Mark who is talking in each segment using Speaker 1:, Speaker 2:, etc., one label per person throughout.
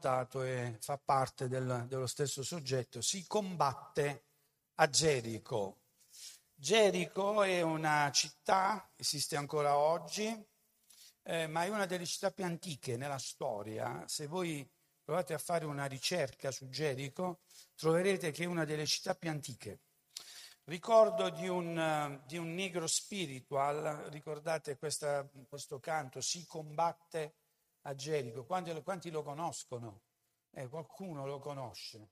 Speaker 1: e fa parte del, dello stesso soggetto, si combatte a Gerico. Gerico è una città, esiste ancora oggi, eh, ma è una delle città più antiche nella storia. Se voi provate a fare una ricerca su Gerico, troverete che è una delle città più antiche. Ricordo di un, di un negro spiritual, ricordate questa, questo canto, si combatte a Gerico. Quanti, quanti lo conoscono? Eh, qualcuno lo conosce.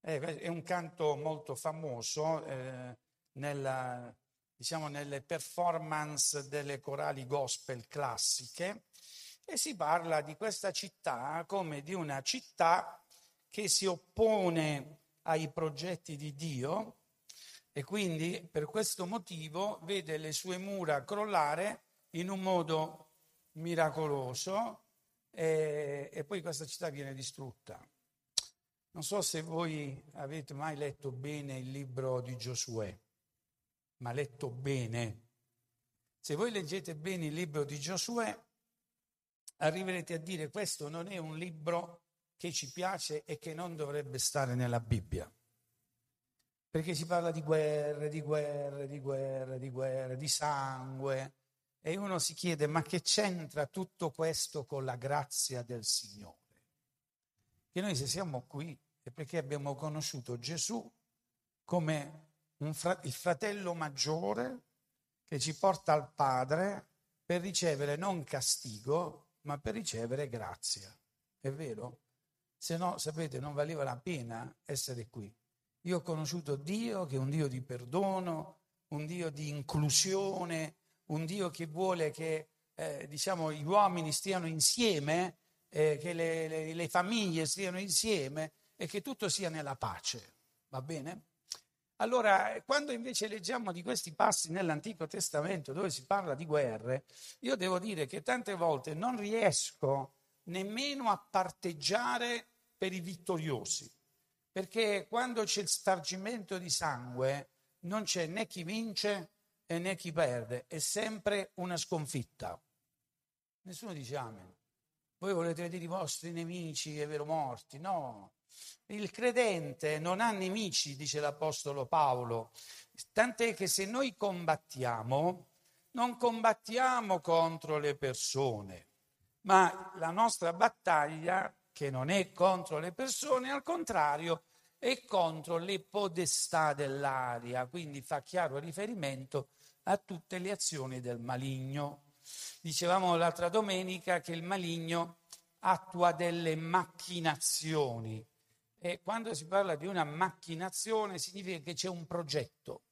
Speaker 1: Eh, è un canto molto famoso eh, nella, diciamo, nelle performance delle corali gospel classiche e si parla di questa città come di una città che si oppone ai progetti di Dio e quindi per questo motivo vede le sue mura crollare in un modo miracoloso e, e poi questa città viene distrutta. Non so se voi avete mai letto bene il libro di Giosuè, ma letto bene. Se voi leggete bene il libro di Giosuè, arriverete a dire questo non è un libro che ci piace e che non dovrebbe stare nella Bibbia perché si parla di guerre, di guerre, di guerre, di guerre, di sangue. E uno si chiede, ma che c'entra tutto questo con la grazia del Signore? Che noi se siamo qui è perché abbiamo conosciuto Gesù come fra- il fratello maggiore che ci porta al Padre per ricevere non castigo, ma per ricevere grazia. È vero? Se no, sapete, non valeva la pena essere qui. Io ho conosciuto Dio che è un Dio di perdono, un Dio di inclusione, un Dio che vuole che eh, diciamo, gli uomini stiano insieme, eh, che le, le, le famiglie stiano insieme e che tutto sia nella pace. Va bene? Allora, quando invece leggiamo di questi passi nell'Antico Testamento dove si parla di guerre, io devo dire che tante volte non riesco nemmeno a parteggiare per i vittoriosi. Perché quando c'è il spargimento di sangue non c'è né chi vince né chi perde, è sempre una sconfitta. Nessuno dice amen. Voi volete vedere i vostri nemici e vero morti? No. Il credente non ha nemici, dice l'Apostolo Paolo, tant'è che se noi combattiamo, non combattiamo contro le persone, ma la nostra battaglia, che non è contro le persone, al contrario, e contro le podestà dell'aria, quindi fa chiaro riferimento a tutte le azioni del maligno. Dicevamo l'altra domenica che il maligno attua delle macchinazioni e quando si parla di una macchinazione significa che c'è un progetto.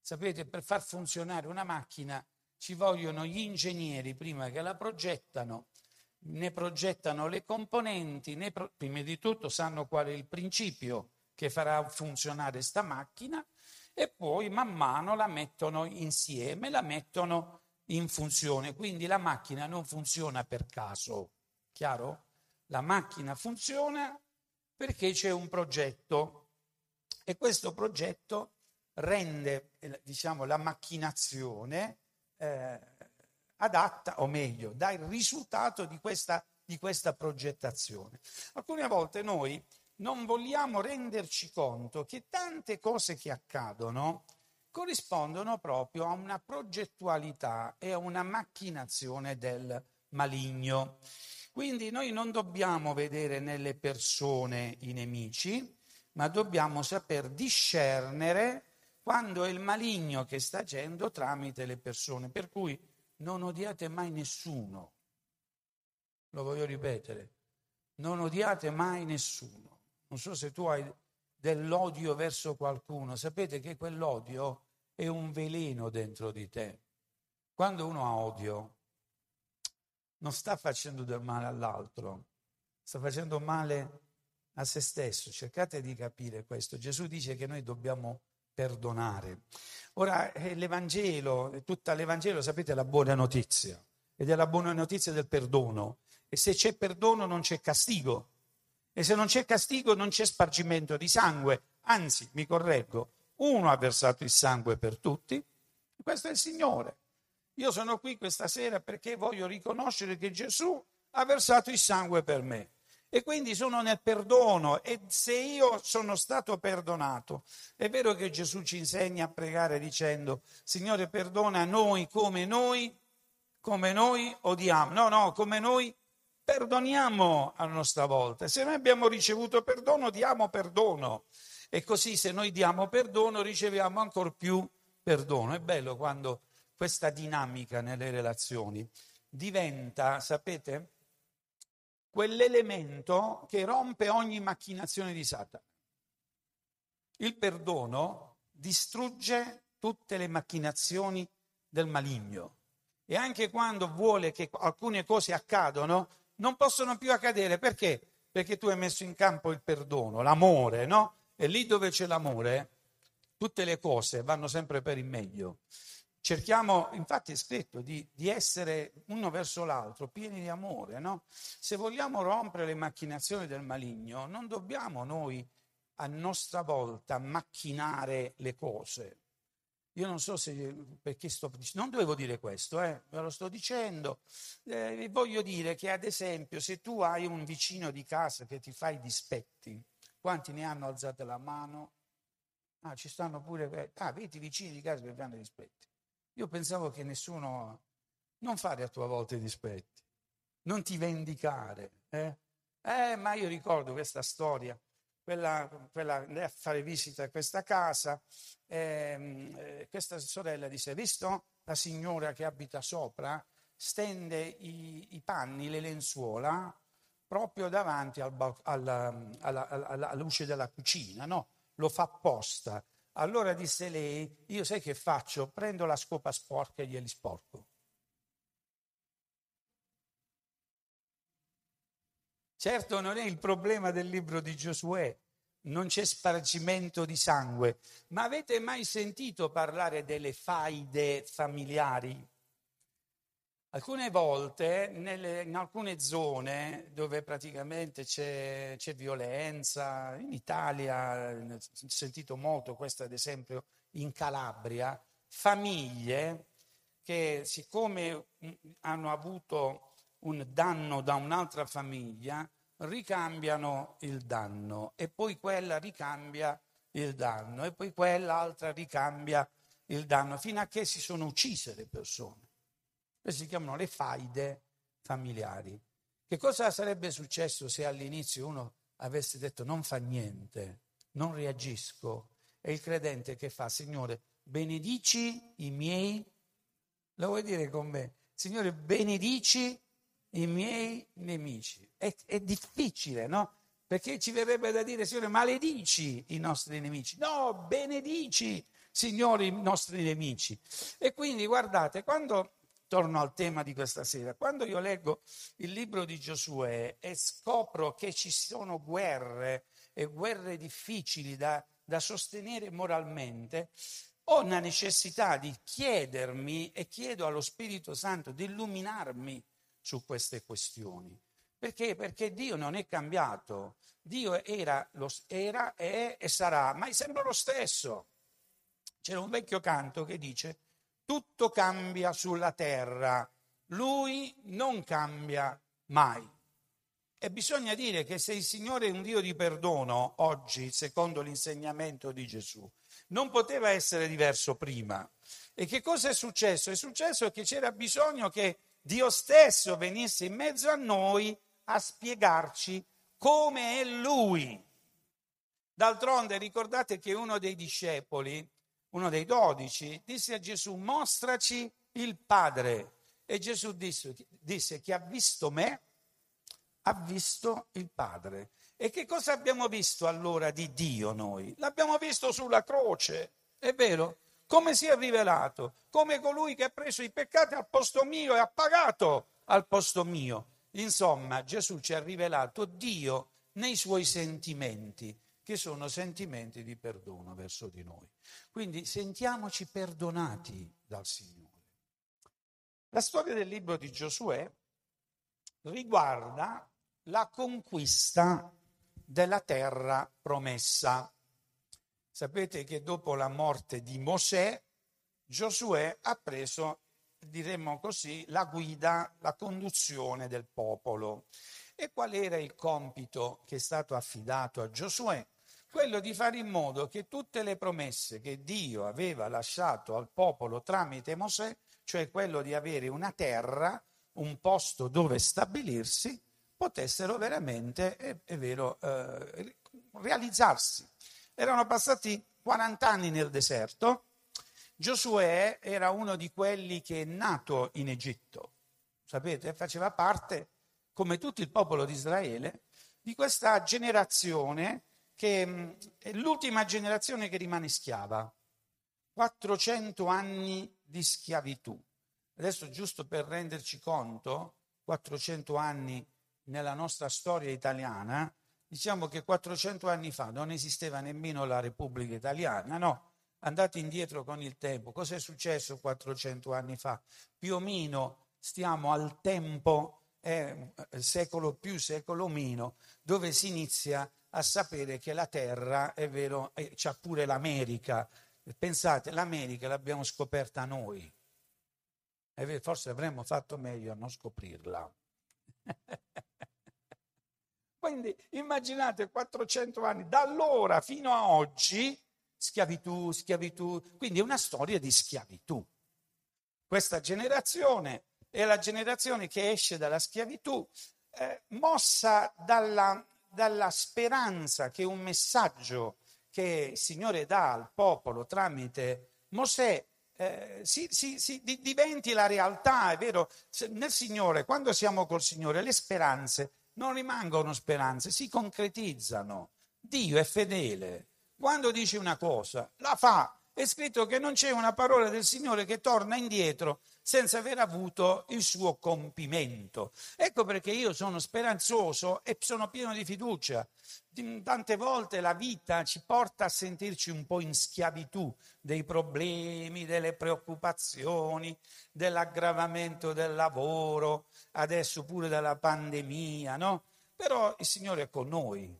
Speaker 1: Sapete, per far funzionare una macchina ci vogliono gli ingegneri prima che la progettano, ne progettano le componenti, pro- prima di tutto sanno qual è il principio che farà funzionare sta macchina e poi man mano la mettono insieme, la mettono in funzione. Quindi la macchina non funziona per caso, chiaro? La macchina funziona perché c'è un progetto e questo progetto rende diciamo, la macchinazione eh, adatta, o meglio, dà il risultato di questa, di questa progettazione. Alcune volte noi non vogliamo renderci conto che tante cose che accadono corrispondono proprio a una progettualità e a una macchinazione del maligno. Quindi noi non dobbiamo vedere nelle persone i nemici, ma dobbiamo saper discernere quando è il maligno che sta agendo tramite le persone. Per cui non odiate mai nessuno. Lo voglio ripetere, non odiate mai nessuno non so se tu hai dell'odio verso qualcuno, sapete che quell'odio è un veleno dentro di te. Quando uno ha odio, non sta facendo del male all'altro, sta facendo male a se stesso. Cercate di capire questo. Gesù dice che noi dobbiamo perdonare. Ora, eh, l'Evangelo, tutta l'Evangelo, sapete, è la buona notizia, ed è la buona notizia del perdono. E se c'è perdono non c'è castigo. E se non c'è castigo non c'è spargimento di sangue. Anzi, mi correggo, uno ha versato il sangue per tutti, questo è il Signore. Io sono qui questa sera perché voglio riconoscere che Gesù ha versato il sangue per me. E quindi sono nel perdono e se io sono stato perdonato, è vero che Gesù ci insegna a pregare dicendo, Signore perdona noi come noi, come noi odiamo. No, no, come noi perdoniamo a nostra volta. Se noi abbiamo ricevuto perdono, diamo perdono. E così se noi diamo perdono, riceviamo ancora più perdono. È bello quando questa dinamica nelle relazioni diventa, sapete, quell'elemento che rompe ogni macchinazione di Satana. Il perdono distrugge tutte le macchinazioni del maligno e anche quando vuole che alcune cose accadano, non possono più accadere perché? Perché tu hai messo in campo il perdono, l'amore, no? E lì dove c'è l'amore, tutte le cose vanno sempre per il meglio. Cerchiamo, infatti è scritto, di, di, essere uno verso l'altro pieni di amore, no? Se vogliamo rompere le macchinazioni del maligno, non dobbiamo noi a nostra volta macchinare le cose. Io non so se perché sto dicendo, non dovevo dire questo, eh, ve lo sto dicendo. Eh, voglio dire che, ad esempio, se tu hai un vicino di casa che ti fa i dispetti, quanti ne hanno alzate la mano? Ah, ci stanno pure. Ah, vedi i vicini di casa che fanno i dispetti. Io pensavo che nessuno, non fare a tua volta i dispetti, non ti vendicare. Eh? eh ma io ricordo questa storia, quella, quella lei a fare visita a questa casa, ehm, eh, questa sorella disse, visto la signora che abita sopra, stende i, i panni, le lenzuola, proprio davanti al, alla, alla, alla, alla, luce della cucina, no? Lo fa apposta allora disse lei, io sai che faccio? Prendo la scopa sporca e glieli sporco. Certo non è il problema del libro di Giosuè, non c'è spargimento di sangue, ma avete mai sentito parlare delle faide familiari? Alcune volte nelle, in alcune zone dove praticamente c'è, c'è, violenza, in Italia, ho sentito molto questo ad esempio in Calabria, famiglie che siccome hanno avuto un danno da un'altra famiglia, ricambiano il danno e poi quella ricambia il danno e poi quell'altra ricambia il danno, fino a che si sono uccise le persone. Queste si chiamano le faide familiari. Che cosa sarebbe successo se all'inizio uno avesse detto non fa niente, non reagisco? E il credente che fa, Signore, benedici i miei, lo vuoi dire con me? Signore, benedici i miei nemici. È, è difficile, no? Perché ci verrebbe da dire, Signore, maledici i nostri nemici. No, benedici, Signore, i nostri nemici. E quindi, guardate, quando torno al tema di questa sera. Quando io leggo il libro di Giosuè e scopro che ci sono guerre e guerre difficili da, da sostenere moralmente, ho una necessità di chiedermi e chiedo allo Spirito Santo di illuminarmi su queste questioni. Perché? Perché Dio non è cambiato. Dio era, lo, era è e sarà, ma è sempre lo stesso. C'era un vecchio canto che dice tutto cambia sulla terra, lui non cambia mai. E bisogna dire che se il Signore è un Dio di perdono oggi, secondo l'insegnamento di Gesù, non poteva essere diverso prima. E che cosa è successo? È successo che c'era bisogno che Dio stesso venisse in mezzo a noi a spiegarci come è Lui. D'altronde ricordate che uno dei discepoli uno dei dodici, disse a Gesù, mostraci il Padre. E Gesù disse, disse, chi ha visto me ha visto il Padre. E che cosa abbiamo visto allora di Dio noi? L'abbiamo visto sulla croce, è vero? Come si è rivelato? Come colui che ha preso i peccati al posto mio e ha pagato al posto mio. Insomma, Gesù ci ha rivelato Dio nei suoi sentimenti che sono sentimenti di perdono verso di noi. Quindi sentiamoci perdonati dal Signore. La storia del libro di Giosuè riguarda la conquista della terra promessa. Sapete che dopo la morte di Mosè, Giosuè ha preso, diremmo così, la guida, la conduzione del popolo E qual era il compito che è stato affidato a Giosuè? Quello di fare in modo che tutte le promesse che Dio aveva lasciato al popolo tramite Mosè, cioè quello di avere una terra, un posto dove stabilirsi, potessero veramente, è, è vero, eh, realizzarsi. Erano passati 40 anni nel deserto. Giosuè era uno di quelli che è nato in Egitto, sapete, faceva parte, come tutto il popolo di Israele, di questa generazione che mm, è l'ultima generazione che rimane schiava. 400 anni di schiavitù. Adesso, giusto per renderci conto, 400 anni nella nostra storia italiana, diciamo che 400 anni fa non esisteva nemmeno la Repubblica Italiana, no? Andate indietro con il tempo. Cosa è successo 400 anni fa? Più o meno stiamo al tempo, eh, secolo più, secolo meno, dove si inizia a sapere che la Terra, è vero, eh, c'ha pure l'America. Pensate, l'America l'abbiamo scoperta noi. E forse avremmo fatto meglio a non scoprirla. Quindi immaginate 400 anni, da allora fino a oggi, schiavitù, schiavitù, quindi è una storia di schiavitù. Questa generazione è la generazione che esce dalla schiavitù, eh, mossa dalla, dalla speranza che un messaggio che il Signore dà al popolo tramite Mosè eh, si, si, si, diventi la realtà, è vero? Nel Signore, quando siamo col Signore, le speranze non rimangono speranze, si concretizzano. Dio è fedele. Quando dice una cosa, la fa. È scritto che non c'è una parola del Signore che torna indietro senza aver avuto il suo compimento. Ecco perché io sono speranzoso e sono pieno di fiducia. Tante volte la vita ci porta a sentirci un po' in schiavitù dei problemi, delle preoccupazioni, dell'aggravamento del lavoro, adesso pure della pandemia, no? Però il Signore è con noi.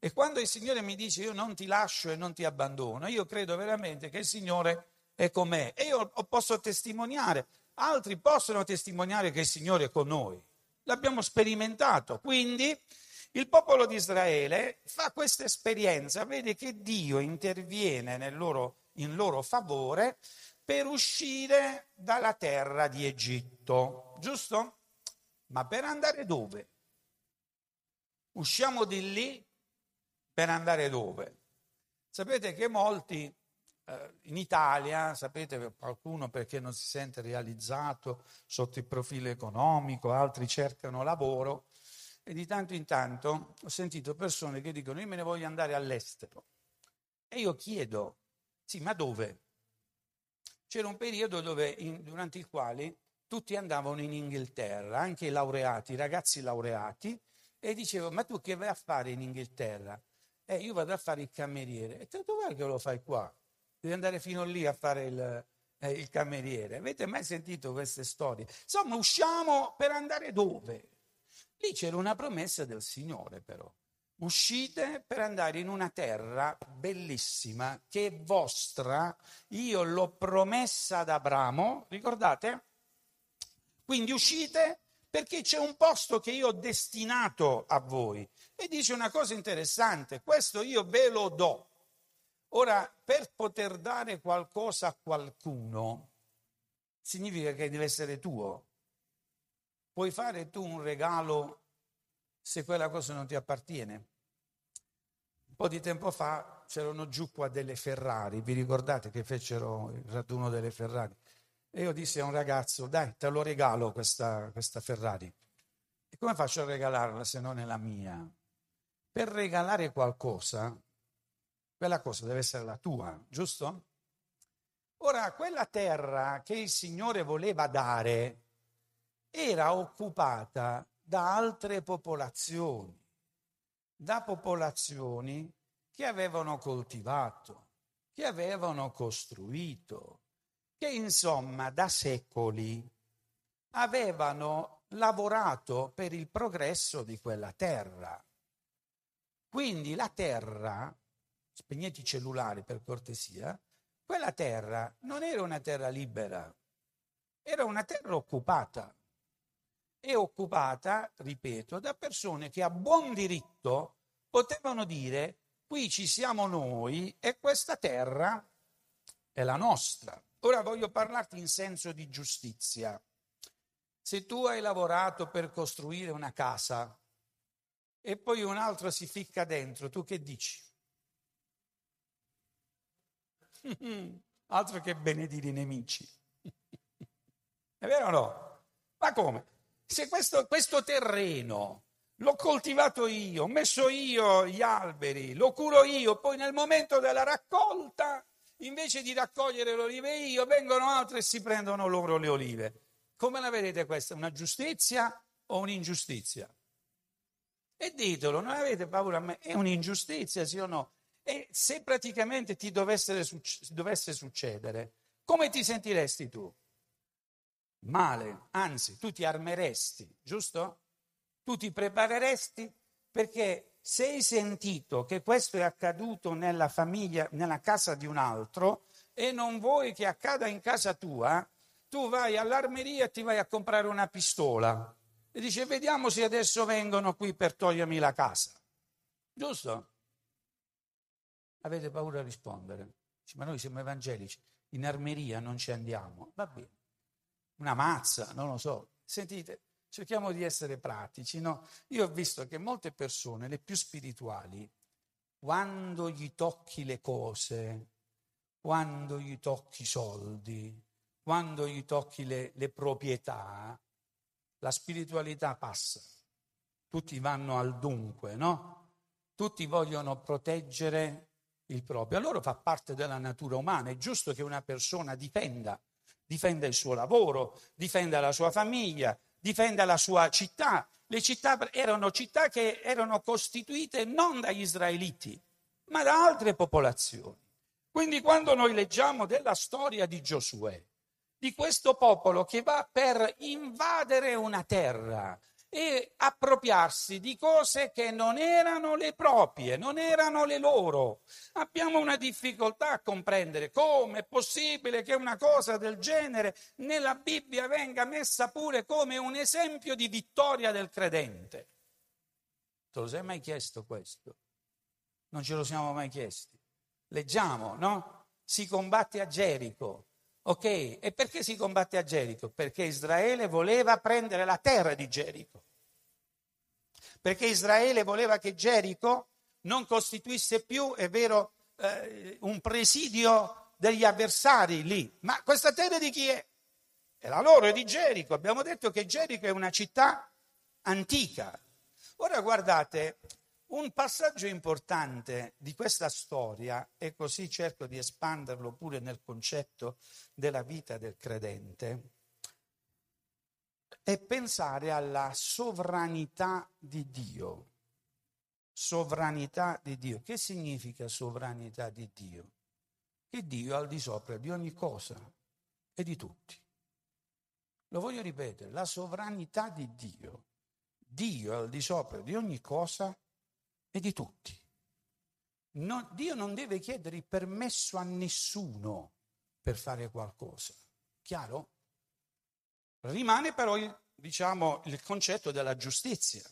Speaker 1: E quando il Signore mi dice io non ti lascio e non ti abbandono, io credo veramente che il Signore è con me e io posso testimoniare, altri possono testimoniare che il Signore è con noi. L'abbiamo sperimentato, quindi il popolo di Israele fa questa esperienza, vede che Dio interviene loro, in loro favore per uscire dalla terra di Egitto, giusto? Ma per andare dove? Usciamo di lì per andare dove? Sapete che molti in Italia, sapete, qualcuno perché non si sente realizzato sotto il profilo economico, altri cercano lavoro e di tanto in tanto ho sentito persone che dicono io me ne voglio andare all'estero. E io chiedo, sì, ma dove? C'era un periodo dove, in, durante il quale tutti andavano in Inghilterra, anche i laureati, i ragazzi laureati, e dicevo, ma tu che vai a fare in Inghilterra? Eh, io vado a fare il cameriere. E te dov'è che lo fai qua? Devi andare fino lì a fare il, eh, il cameriere. Avete mai sentito queste storie? Insomma, usciamo per andare dove? Lì c'era una promessa del Signore, però. Uscite per andare in una terra bellissima che è vostra, io l'ho promessa ad Abramo, ricordate? Quindi uscite perché c'è un posto che io ho destinato a voi. E dice una cosa interessante, questo io ve lo do. Ora, per poter dare qualcosa a qualcuno, significa che deve essere tuo. Puoi fare tu un regalo se quella cosa non ti appartiene. Un po' di tempo fa c'erano giù qua delle Ferrari, vi ricordate che fecero il raduno delle Ferrari? E io dissi a un ragazzo, dai, te lo regalo questa, questa Ferrari. E come faccio a regalarla se non è la mia? Per regalare qualcosa quella cosa deve essere la tua, giusto? Ora, quella terra che il Signore voleva dare era occupata da altre popolazioni, da popolazioni che avevano coltivato, che avevano costruito, che insomma da secoli avevano lavorato per il progresso di quella terra. Quindi la terra spegnete i cellulari per cortesia, quella terra non era una terra libera, era una terra occupata. è occupata, ripeto, da persone che a buon diritto potevano dire qui ci siamo noi e questa terra è la nostra. Ora voglio parlarti in senso di giustizia. Se tu hai lavorato per costruire una casa e poi un altro si ficca dentro, tu che dici? Altro che benedire i nemici. È vero o no? Ma come? Se questo, questo terreno l'ho coltivato io, ho messo io gli alberi, lo curo io, poi nel momento della raccolta, invece di raccogliere le olive io, vengono altri e si prendono loro le olive. Come la vedete questa? Una giustizia o un'ingiustizia? E ditelo, non avete paura a me? È un'ingiustizia, sì o no? E se praticamente ti dovesse, dovesse succedere, come ti sentiresti tu? Male, anzi, tu ti armeresti, giusto? Tu ti prepareresti perché se hai sentito che questo è accaduto nella famiglia, nella casa di un altro e non vuoi che accada in casa tua, tu vai all'armeria e ti vai a comprare una pistola e dici vediamo se adesso vengono qui per togliermi la casa. Giusto? Avete paura di rispondere? Dice, ma noi siamo evangelici, in armeria non ci andiamo. Va bene. Una mazza, non lo so. Sentite, cerchiamo di essere pratici, no? Io ho visto che molte persone, le più spirituali, quando gli tocchi le cose, quando gli tocchi i soldi, quando gli tocchi le, le proprietà, la spiritualità passa. Tutti vanno al dunque, no? Tutti vogliono proteggere il proprio. Allora fa parte della natura umana. È giusto che una persona difenda, difenda il suo lavoro, difenda la sua famiglia, difenda la sua città. Le città erano città che erano costituite non dagli israeliti, ma da altre popolazioni. Quindi quando noi leggiamo della storia di Giosuè, di questo popolo che va per invadere una terra e appropriarsi di cose che non erano le proprie, non erano le loro. Abbiamo una difficoltà a comprendere come è possibile che una cosa del genere nella Bibbia venga messa pure come un esempio di vittoria del credente. Te lo sei mai chiesto questo? Non ce lo siamo mai chiesti. Leggiamo, no? Si combatte a Gerico. Ok, e perché si combatte a Gerico? Perché Israele voleva prendere la terra di Gerico. Perché Israele voleva che Gerico non costituisse più, è vero, eh, un presidio degli avversari lì. Ma questa terra di chi è? È la loro, è di Gerico. Abbiamo detto che Gerico è una città antica. Ora guardate, un passaggio importante di questa storia, e così cerco di espanderlo pure nel concetto della vita del credente, è pensare alla sovranità di Dio. Sovranità di Dio. Che significa sovranità di Dio? Che Dio è al di sopra di ogni cosa e di tutti. Lo voglio ripetere, la sovranità di Dio. Dio è al di sopra di ogni cosa e di tutti. No, Dio non deve chiedere il permesso a nessuno per fare qualcosa. Chiaro? Rimane però il, diciamo, il concetto della giustizia,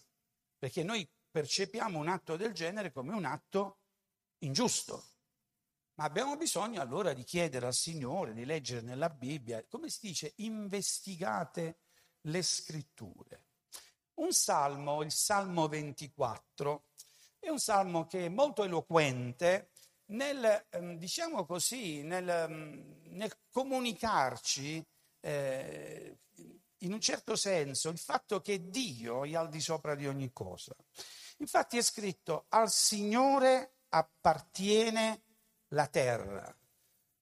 Speaker 1: perché noi percepiamo un atto del genere come un atto ingiusto. Ma abbiamo bisogno allora di chiedere al Signore, di leggere nella Bibbia, come si dice, investigate le scritture. Un salmo, il Salmo 24, è un salmo che è molto eloquente nel, ehm, diciamo così, nel, ehm, nel comunicarci eh, in un certo senso il fatto che Dio è al di sopra di ogni cosa. Infatti è scritto al Signore appartiene la terra,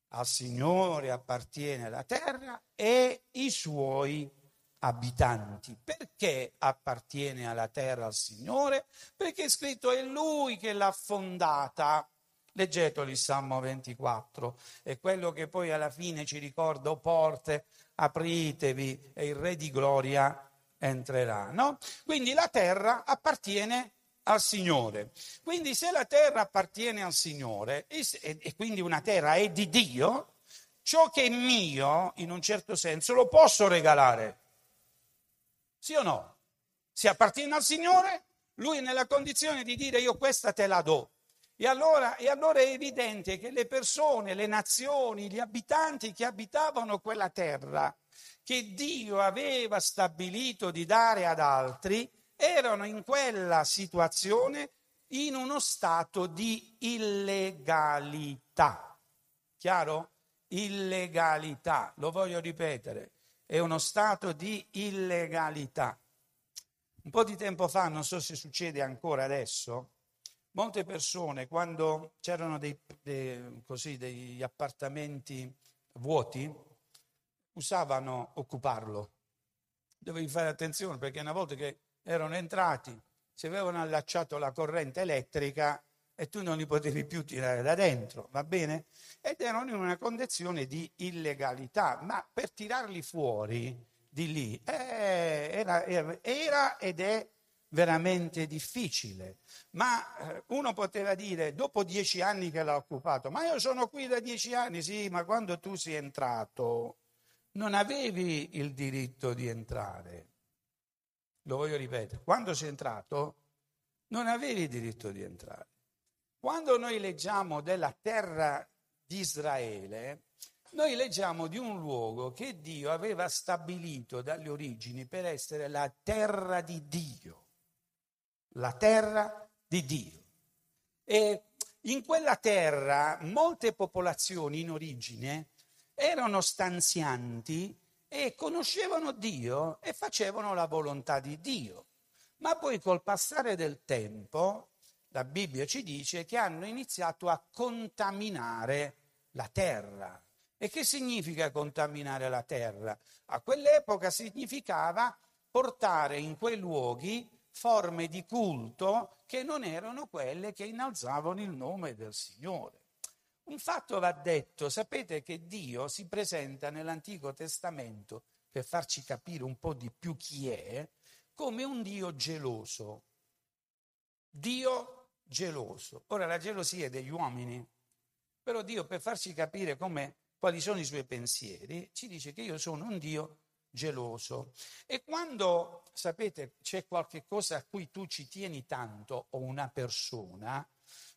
Speaker 1: al Signore appartiene la terra e i suoi abitanti. Perché appartiene alla terra al Signore? Perché è scritto è Lui che l'ha fondata. Leggetelo il Salmo 24, è quello che poi alla fine ci ricorda, o porte, apritevi e il Re di Gloria entrerà. No? Quindi la terra appartiene al Signore. Quindi se la terra appartiene al Signore e, quindi una terra è di Dio, ciò che è mio, in un certo senso, lo posso regalare Sì o no? Se appartiene al Signore, lui è nella condizione di dire io questa te la do. E allora, e allora, è evidente che le persone, le nazioni, gli abitanti che abitavano quella terra, che Dio aveva stabilito di dare ad altri, erano in quella situazione in uno stato di illegalità. Chiaro? Illegalità, lo voglio ripetere, è uno stato di illegalità. Un po' di tempo fa, non so se succede ancora adesso, molte persone quando c'erano dei, dei, così, degli appartamenti vuoti usavano occuparlo. Dovevi fare attenzione perché una volta che erano entrati, si avevano allacciato la corrente elettrica e tu non li potevi più tirare da dentro, va bene? Ed erano in una condizione di illegalità, ma per tirarli fuori di lì. Eh, era, era, ed è veramente difficile. Ma eh, uno poteva dire, dopo dieci anni che l'ha occupato, ma io sono qui da dieci anni, sì, ma quando tu sei entrato non avevi il diritto di entrare. Lo voglio ripetere, quando sei entrato non avevi il diritto di entrare. Quando noi leggiamo della terra di Israele, noi leggiamo di un luogo che Dio aveva stabilito dalle origini per essere la terra di Dio, la terra di Dio. E in quella terra molte popolazioni in origine erano stanzianti e conoscevano Dio e facevano la volontà di Dio. Ma poi col passare del tempo, la Bibbia ci dice che hanno iniziato a contaminare la terra e che significa contaminare la terra? A quell'epoca significava portare in quei luoghi forme di culto che non erano quelle che innalzavano il nome del Signore. Un fatto va detto, sapete che Dio si presenta nell'Antico Testamento, per farci capire un po' di più chi è, come un Dio geloso. Dio geloso. Ora la gelosia è degli uomini, però Dio per farci capire come quali sono i suoi pensieri, ci dice che io sono un Dio geloso. E quando, sapete, c'è qualche cosa a cui tu ci tieni tanto o una persona,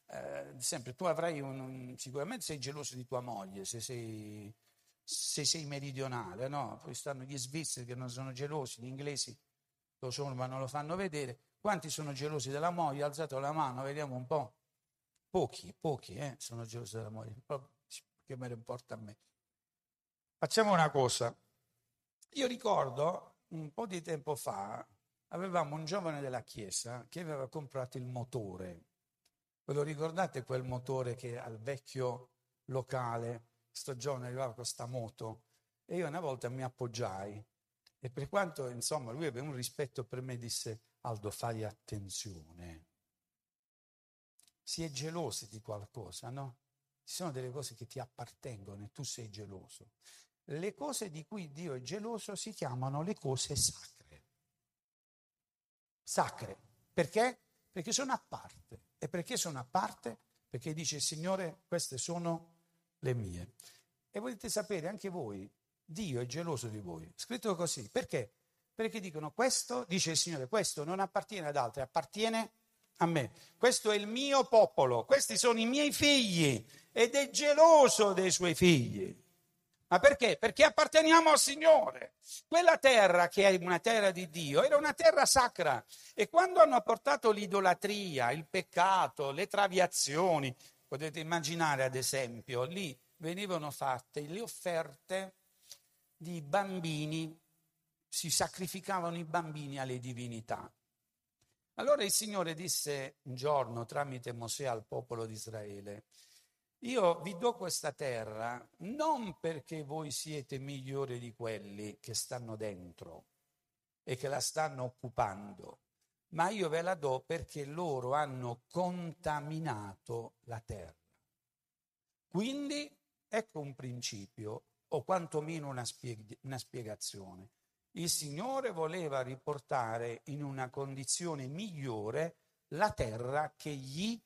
Speaker 1: eh, sempre tu avrai un, un, sicuramente sei geloso di tua moglie se sei, se sei meridionale, no? Poi stanno gli svizzeri che non sono gelosi, gli inglesi lo sono ma non lo fanno vedere. Quanti sono gelosi della moglie? Alzato la mano, vediamo un po'. Pochi, pochi, eh, sono gelosi della moglie che me ne importa a me. Facciamo una cosa. Io ricordo un po' di tempo fa avevamo un giovane della chiesa che aveva comprato il motore. Ve lo ricordate quel motore che al vecchio locale, sto giovane arrivava con questa moto e io una volta mi appoggiai e per quanto insomma lui aveva un rispetto per me disse Aldo fai attenzione. Si è gelosi di qualcosa, no? Ci sono delle cose che ti appartengono e tu sei geloso. Le cose di cui Dio è geloso si chiamano le cose sacre. Sacre. Perché? Perché sono a parte. E perché sono a parte? Perché dice il Signore, queste sono le mie. E volete sapere anche voi, Dio è geloso di voi. Scritto così. Perché? Perché dicono questo, dice il Signore, questo non appartiene ad altri, appartiene a me. Questo è il mio popolo, questi sono i miei figli ed è geloso dei suoi figli. Ma perché? Perché apparteniamo al Signore. Quella terra che è una terra di Dio era una terra sacra e quando hanno portato l'idolatria, il peccato, le traviazioni, potete immaginare ad esempio, lì venivano fatte le offerte di bambini, si sacrificavano i bambini alle divinità. Allora il Signore disse un giorno tramite Mosè al popolo di Israele, io vi do questa terra non perché voi siete migliori di quelli che stanno dentro e che la stanno occupando, ma io ve la do perché loro hanno contaminato la terra. Quindi ecco un principio, o quantomeno una, spieg- una spiegazione. Il Signore voleva riportare in una condizione migliore la terra che gli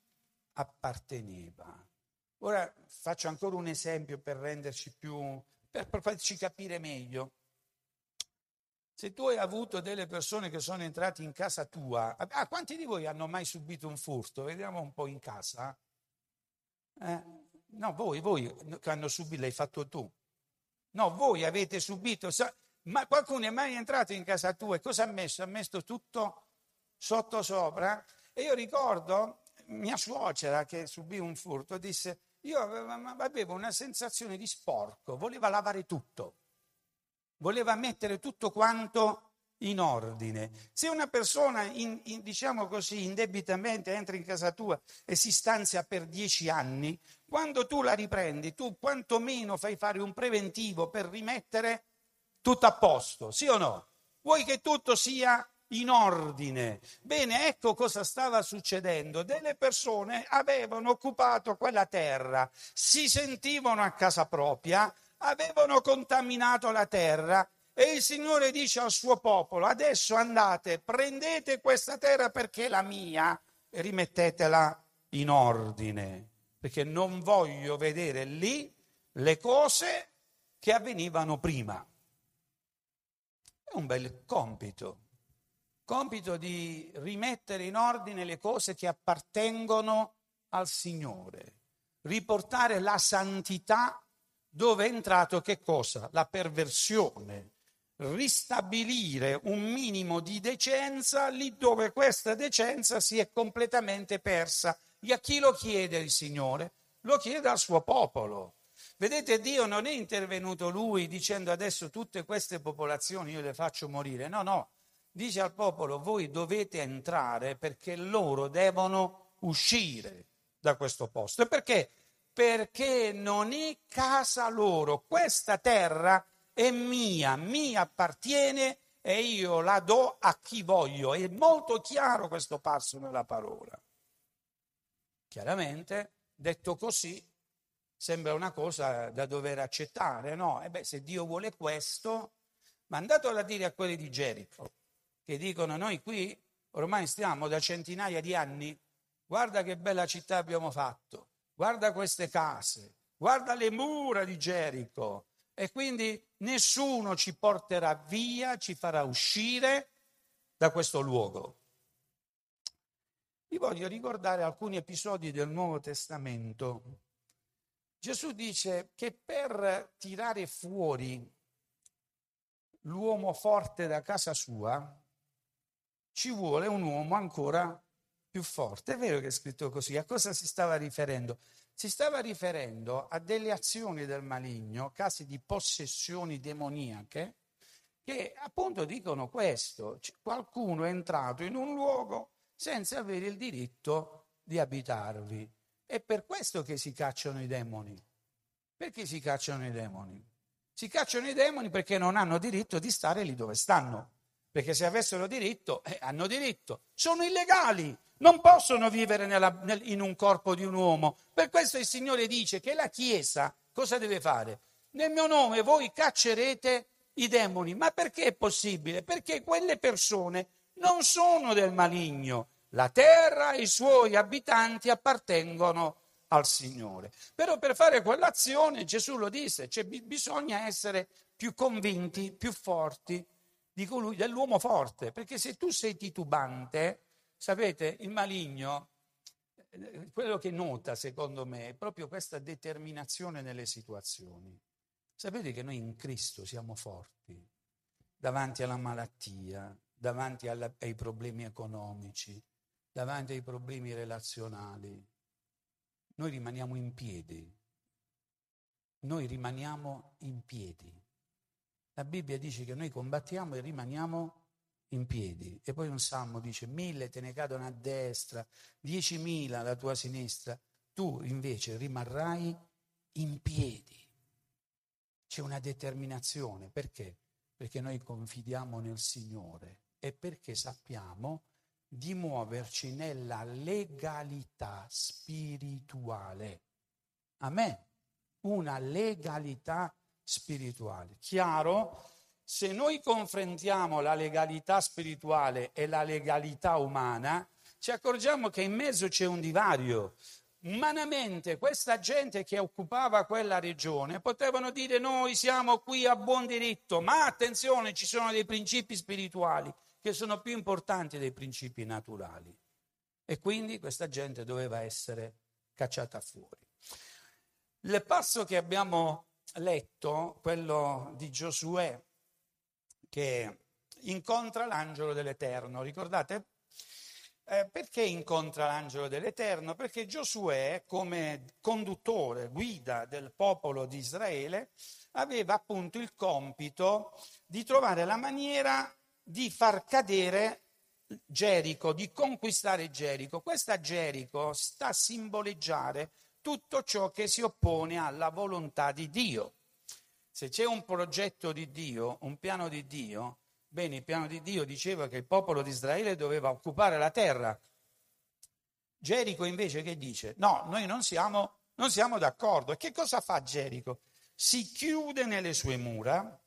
Speaker 1: apparteneva. Ora faccio ancora un esempio per renderci più, per, per farci capire meglio. Se tu hai avuto delle persone che sono entrate in casa tua, ah, quanti di voi hanno mai subito un furto? Vediamo un po' in casa. Eh? No, voi, voi che hanno subito, l'hai fatto tu. No, voi avete subito, ma qualcuno è mai entrato in casa tua e cosa ha messo? Ha messo tutto sotto sopra? E io ricordo mia suocera che subì un furto, disse, io avevo una sensazione di sporco, voleva lavare tutto voleva mettere tutto quanto in ordine. Se una persona, in, in, diciamo così, indebitamente entra in casa tua e si stanzia per dieci anni, quando tu la riprendi, tu quantomeno fai fare un preventivo per rimettere tutto a posto, sì o no? Vuoi che tutto sia in ordine. Bene, ecco cosa stava succedendo. Delle persone avevano occupato quella terra, si sentivano a casa propria, avevano contaminato la terra e il Signore dice al suo popolo, adesso andate, prendete questa terra perché è la mia e rimettetela in ordine, perché non voglio vedere lì le cose che avvenivano prima. È un bel compito, compito di rimettere in ordine le cose che appartengono al Signore, riportare la santità dove è entrato che cosa? La perversione. Ristabilire un minimo di decenza lì dove questa decenza si è completamente persa. E a chi lo chiede il Signore? Lo chiede al suo popolo. Vedete, Dio non è intervenuto lui dicendo adesso tutte queste popolazioni io le faccio morire. No, no. Dice al popolo, voi dovete entrare perché loro devono uscire da questo posto. Perché? perché non è casa loro. Questa terra è mia, mi appartiene e io la do a chi voglio. È molto chiaro questo passo nella parola. Chiaramente, detto così, sembra una cosa da dover accettare, no? E beh, se Dio vuole questo, mandatelo a dire a quelli di Gerico, che dicono noi qui ormai stiamo da centinaia di anni, guarda che bella città abbiamo fatto guarda queste case, guarda le mura di Gerico e quindi nessuno ci porterà via, ci farà uscire da questo luogo. Vi voglio ricordare alcuni episodi del Nuovo Testamento. Gesù dice che per tirare fuori l'uomo forte da casa sua ci vuole un uomo ancora più forte. È vero che è scritto così. A cosa si stava riferendo? Si stava riferendo a delle azioni del maligno, casi di possessioni demoniache, che appunto dicono questo. Qualcuno è entrato in un luogo senza avere il diritto di abitarvi. È per questo che si cacciano i demoni. Perché si cacciano i demoni? Si cacciano i demoni perché non hanno diritto di stare lì dove stanno. Perché se avessero diritto, eh, hanno diritto. Sono illegali, non possono vivere nella, nel, in un corpo di un uomo. Per questo il Signore dice che la Chiesa cosa deve fare? Nel mio nome voi caccerete i demoni. Ma perché è possibile? Perché quelle persone non sono del maligno. La terra e i suoi abitanti appartengono al Signore. Però per fare quell'azione, Gesù lo disse, cioè bisogna essere più convinti, più forti di colui, dell'uomo forte, perché se tu sei titubante, Sapete, il maligno, eh, quello che nota secondo me è proprio questa determinazione nelle situazioni. Sapete che noi in Cristo siamo forti davanti alla malattia, davanti alla, ai problemi economici, davanti ai problemi relazionali. Noi rimaniamo in piedi. Noi rimaniamo in piedi. La Bibbia dice che noi combattiamo e rimaniamo in piedi. E poi un salmo dice, mille te ne cadono a destra, diecimila alla tua sinistra, tu invece rimarrai in piedi. C'è una determinazione, perché? Perché noi confidiamo nel Signore e perché sappiamo di muoverci nella legalità spirituale. Amen. Una legalità spirituale. Chiaro? se noi confrontiamo la legalità spirituale e la legalità umana, ci accorgiamo che in mezzo c'è un divario. Umanamente questa gente che occupava quella regione potevano dire noi siamo qui a buon diritto, ma attenzione, ci sono dei principi spirituali che sono più importanti dei principi naturali. E quindi questa gente doveva essere cacciata fuori. Il passo che abbiamo letto, quello di Giosuè, che incontra l'angelo dell'Eterno, ricordate? Eh, perché incontra l'angelo dell'Eterno? Perché Giosuè, come conduttore, guida del popolo di Israele, aveva appunto il compito di trovare la maniera di far cadere Gerico, di conquistare Gerico. Questa Gerico sta a simboleggiare tutto ciò che si oppone alla volontà di Dio. Se c'è un progetto di Dio, un piano di Dio, Bene, il piano di Dio diceva che il popolo di Israele doveva occupare la terra. Gerico invece che dice? No, noi non siamo, non siamo d'accordo. E che cosa fa Gerico? Si chiude nelle sue mura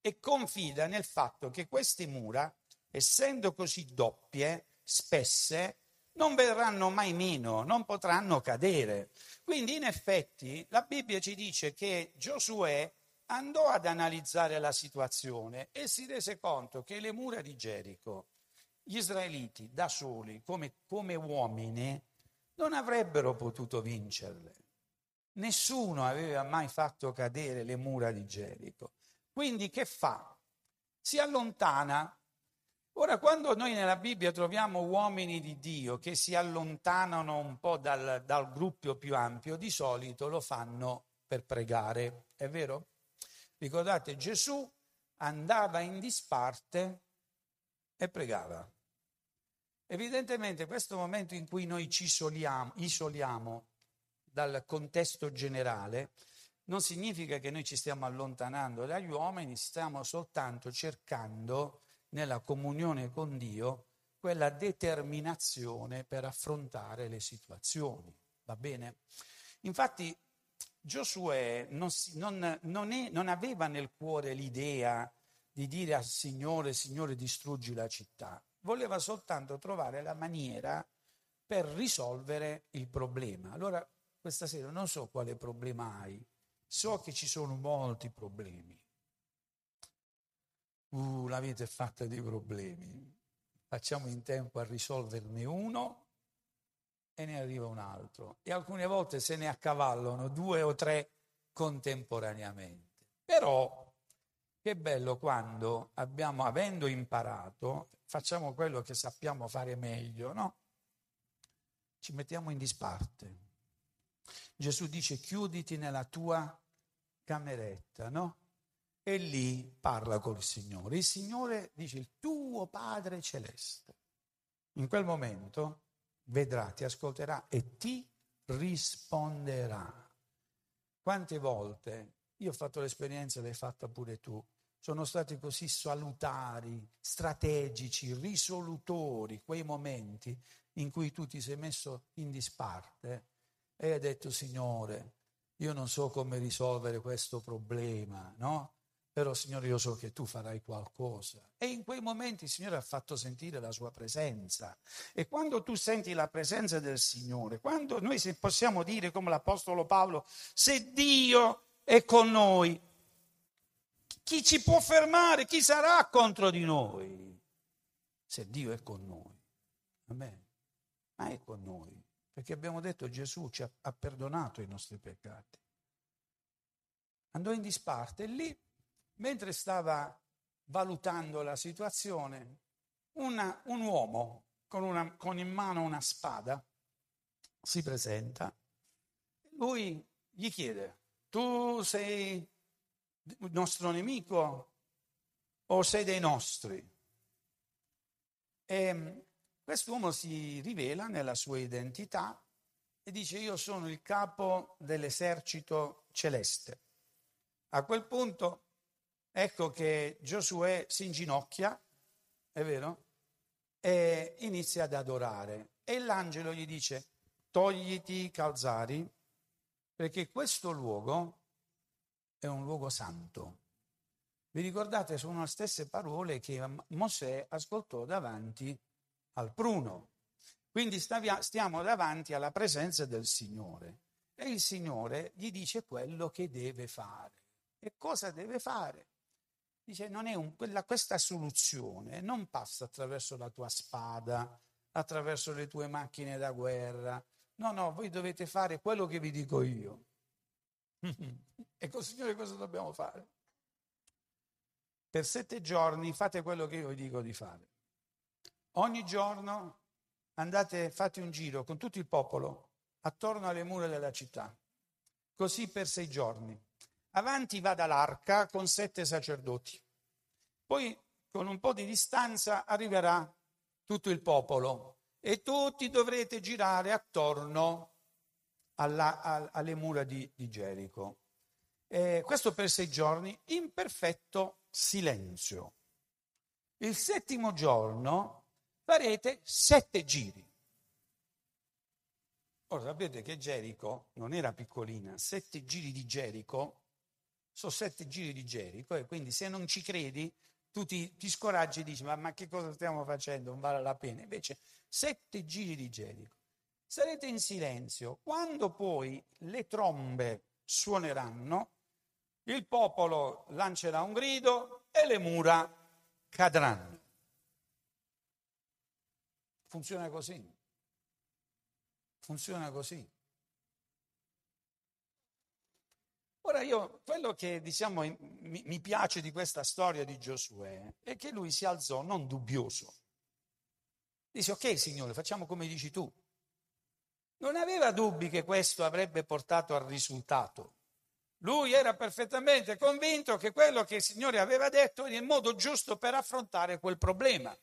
Speaker 1: e confida nel fatto che queste mura, essendo così doppie, spesse, non verranno mai meno, non potranno cadere. Quindi in effetti la Bibbia ci dice che Giosuè andò ad analizzare la situazione e si rese conto che le mura di Gerico, gli israeliti da soli, come, come uomini, non avrebbero potuto vincerle. Nessuno aveva mai fatto cadere le mura di Gerico. Quindi che fa? Si allontana. Ora, quando noi nella Bibbia troviamo uomini di Dio che si allontanano un po' dal, dal gruppo più ampio, di solito lo fanno per pregare, è vero? Ricordate, Gesù andava in disparte e pregava. Evidentemente questo momento in cui noi ci isoliamo, isoliamo dal contesto generale non significa che noi ci stiamo allontanando dagli uomini, stiamo soltanto cercando nella comunione con Dio quella determinazione per affrontare le situazioni. Va bene? Infatti Giosuè non, non, non, è, non aveva nel cuore l'idea di dire al Signore, Signore distruggi la città, voleva soltanto trovare la maniera per risolvere il problema. Allora, questa sera non so quale problema hai, so che ci sono molti problemi. Uh, la vita è fatta di problemi. Facciamo in tempo a risolverne uno e ne arriva un altro. E alcune volte se ne accavallano due o tre contemporaneamente. Però che bello quando abbiamo, avendo imparato, facciamo quello che sappiamo fare meglio, no? Ci mettiamo in disparte. Gesù dice chiuditi nella tua cameretta, no? E lì parla col Signore. Il Signore dice il tuo Padre celeste. In quel momento vedrà, ti ascolterà e ti risponderà. Quante volte, io ho fatto l'esperienza, l'hai fatta pure tu, sono stati così salutari, strategici, risolutori quei momenti in cui tu ti sei messo in disparte e hai detto Signore, io non so come risolvere questo problema, no? Però Signore io so che tu farai qualcosa. E in quei momenti il Signore ha fatto sentire la sua presenza. E quando tu senti la presenza del Signore, quando noi possiamo dire come l'Apostolo Paolo, se Dio è con noi, chi ci può fermare? Chi sarà contro di noi? Se Dio è con noi. Amen. Ma è con noi. Perché abbiamo detto Gesù ci ha, ha perdonato i nostri peccati. Andò in disparte e lì mentre stava valutando la situazione, una, un uomo con, una, con in mano una spada si presenta. Lui gli chiede, tu sei il nostro nemico o sei dei nostri? E quest'uomo si rivela nella sua identità e dice io sono il capo dell'esercito celeste. A quel punto ecco che Giosuè si inginocchia, è vero? E inizia ad adorare. E l'angelo gli dice, togliti i calzari, perché questo luogo è un luogo santo. Vi ricordate, sono le stesse parole che Mosè ascoltò davanti al pruno. Quindi stiamo davanti alla presenza del Signore e il Signore gli dice quello che deve fare. E cosa deve fare? Dice, un, quella, questa soluzione non passa attraverso la tua spada, attraverso le tue macchine da guerra. No, no, voi dovete fare quello che vi dico io. e col Signore cosa dobbiamo fare? Per sette giorni fate quello che io vi dico di fare. Ogni giorno andate, fate un giro con tutto il popolo attorno alle mura della città. Così per sei giorni. Avanti vada l'arca con sette sacerdoti. Poi con un po' di distanza arriverà tutto il popolo e tutti dovrete girare attorno alla, a, alle mura di, di Gerico. Eh, questo per sei giorni in perfetto silenzio. Il settimo giorno farete sette giri. Ora sapete che Gerico non era piccolina, sette giri di Gerico sono sette giri di Gerico e quindi se non ci credi tu ti, ti scoraggi e dici ma, ma, che cosa stiamo facendo, non vale la pena. Invece sette giri di Gerico. Sarete in silenzio. Quando poi le trombe suoneranno, il popolo lancerà un grido e le mura cadranno. Funziona così. Funziona così. Ora io, quello che diciamo mi, mi piace di questa storia di Giosuè è che lui si alzò non dubbioso. Dice ok Signore, facciamo come dici tu. Non aveva dubbi che questo avrebbe portato al risultato. Lui era perfettamente convinto che quello che il Signore aveva detto era il modo giusto per affrontare quel problema.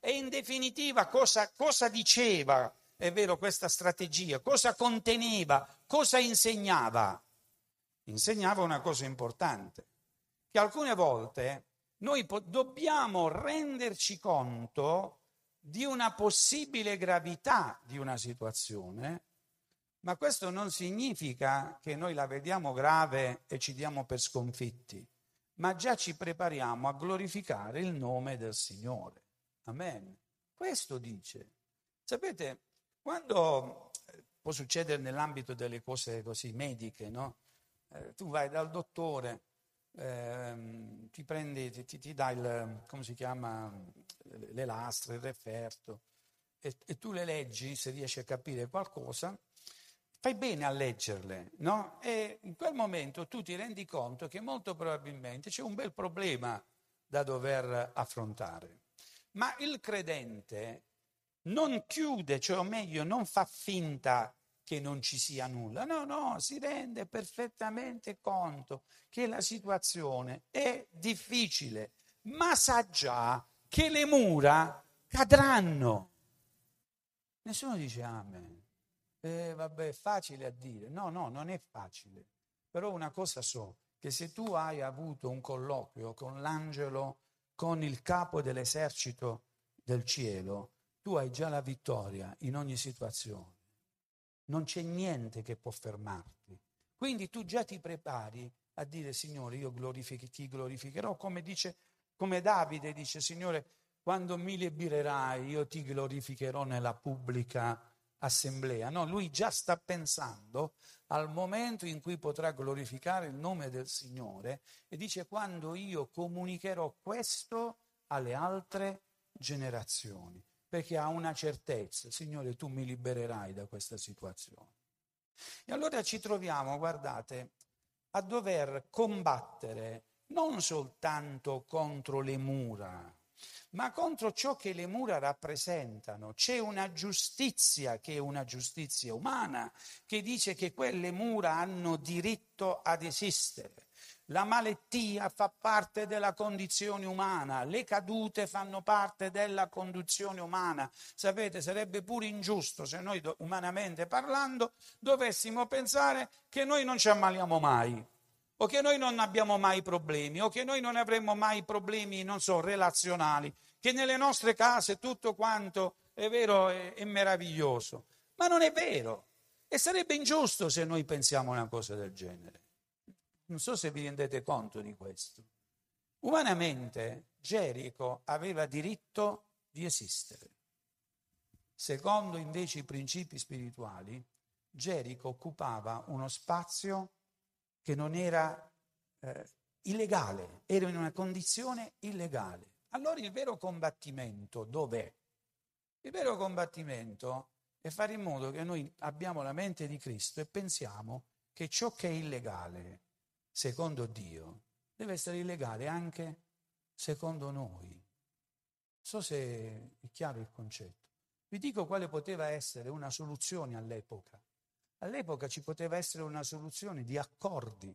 Speaker 1: E in definitiva cosa, cosa diceva, è vero, questa strategia? Cosa conteneva? Cosa insegnava? Insegnava una cosa importante, che alcune volte noi po- dobbiamo renderci conto di una possibile gravità di una situazione, ma questo non significa che noi la vediamo grave e ci diamo per sconfitti, ma già ci prepariamo a glorificare il nome del Signore. Amen. Questo dice. Sapete, quando eh, può succedere nell'ambito delle cose così mediche, no? Eh, tu vai dal dottore, eh, ti prendi, ti, ti, dà il, come si chiama, le lastre, il referto, e, e, tu le leggi se riesci a capire qualcosa, fai bene a leggerle, no? E in quel momento tu ti rendi conto che molto probabilmente c'è un bel problema da dover affrontare. Ma il credente non chiude, cioè o meglio non fa finta che non ci sia nulla. No, no, si rende perfettamente conto che la situazione è difficile, ma sa già che le mura cadranno. Nessuno dice amen. Eh, vabbè, è facile a dire. No, no, non è facile. Però una cosa so, che se tu hai avuto un colloquio con l'angelo, con il capo dell'esercito del cielo, tu hai già la vittoria in ogni situazione non c'è niente che può fermarti. Quindi tu già ti prepari a dire Signore, io glorifichi, ti glorificherò, come dice, come Davide dice, Signore, quando mi libererai io ti glorificherò nella pubblica assemblea. No, lui già sta pensando al momento in cui potrà glorificare il nome del Signore e dice quando io comunicherò questo alle altre generazioni perché ha una certezza, Signore, tu mi libererai da questa situazione. E allora ci troviamo, guardate, a dover combattere non soltanto contro le mura, ma contro ciò che le mura rappresentano. C'è una giustizia che è una giustizia umana, che dice che quelle mura hanno diritto ad esistere. La malattia fa parte della condizione umana, le cadute fanno parte della condizione umana. Sapete, sarebbe pure ingiusto se noi, umanamente parlando, dovessimo pensare che noi non ci ammaliamo mai, o che noi non abbiamo mai problemi, o che noi non avremo mai problemi, non so, relazionali, che nelle nostre case tutto quanto è vero e è meraviglioso. Ma non è vero. E sarebbe ingiusto se noi pensiamo una cosa del genere. Non so se vi rendete conto di questo. Umanamente Gerico aveva diritto di esistere. Secondo invece i principi spirituali, Gerico occupava uno spazio che non era eh, illegale, era in una condizione illegale. Allora il vero combattimento dov'è? Il vero combattimento è fare in modo che noi abbiamo la mente di Cristo e pensiamo che ciò che è illegale, secondo Dio, deve essere illegale anche secondo noi. So se è chiaro il concetto. Vi dico quale poteva essere una soluzione all'epoca. All'epoca ci poteva essere una soluzione di accordi.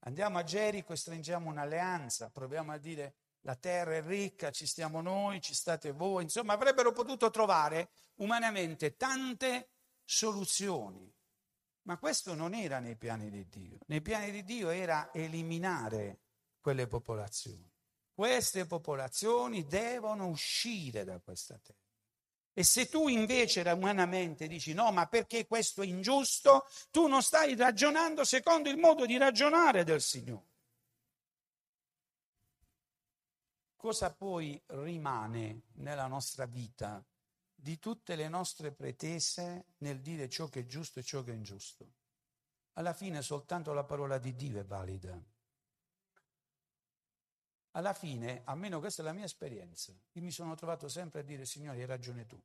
Speaker 1: Andiamo a Gerico e stringiamo un'alleanza, proviamo a dire la terra è ricca, ci stiamo noi, ci state voi, insomma avrebbero potuto trovare umanamente tante soluzioni. Ma questo non era nei piani di Dio. Nei piani di Dio era eliminare quelle popolazioni. Queste popolazioni devono uscire da questa terra. E se tu invece umanamente dici no, ma perché questo è ingiusto, tu non stai ragionando secondo il modo di ragionare del Signore. Cosa poi rimane nella nostra vita di tutte le nostre pretese nel dire ciò che è giusto e ciò che è ingiusto? Alla fine soltanto la parola di Dio è valida. Alla fine, almeno questa è la mia esperienza, io mi sono trovato sempre a dire Signore hai ragione tu. Non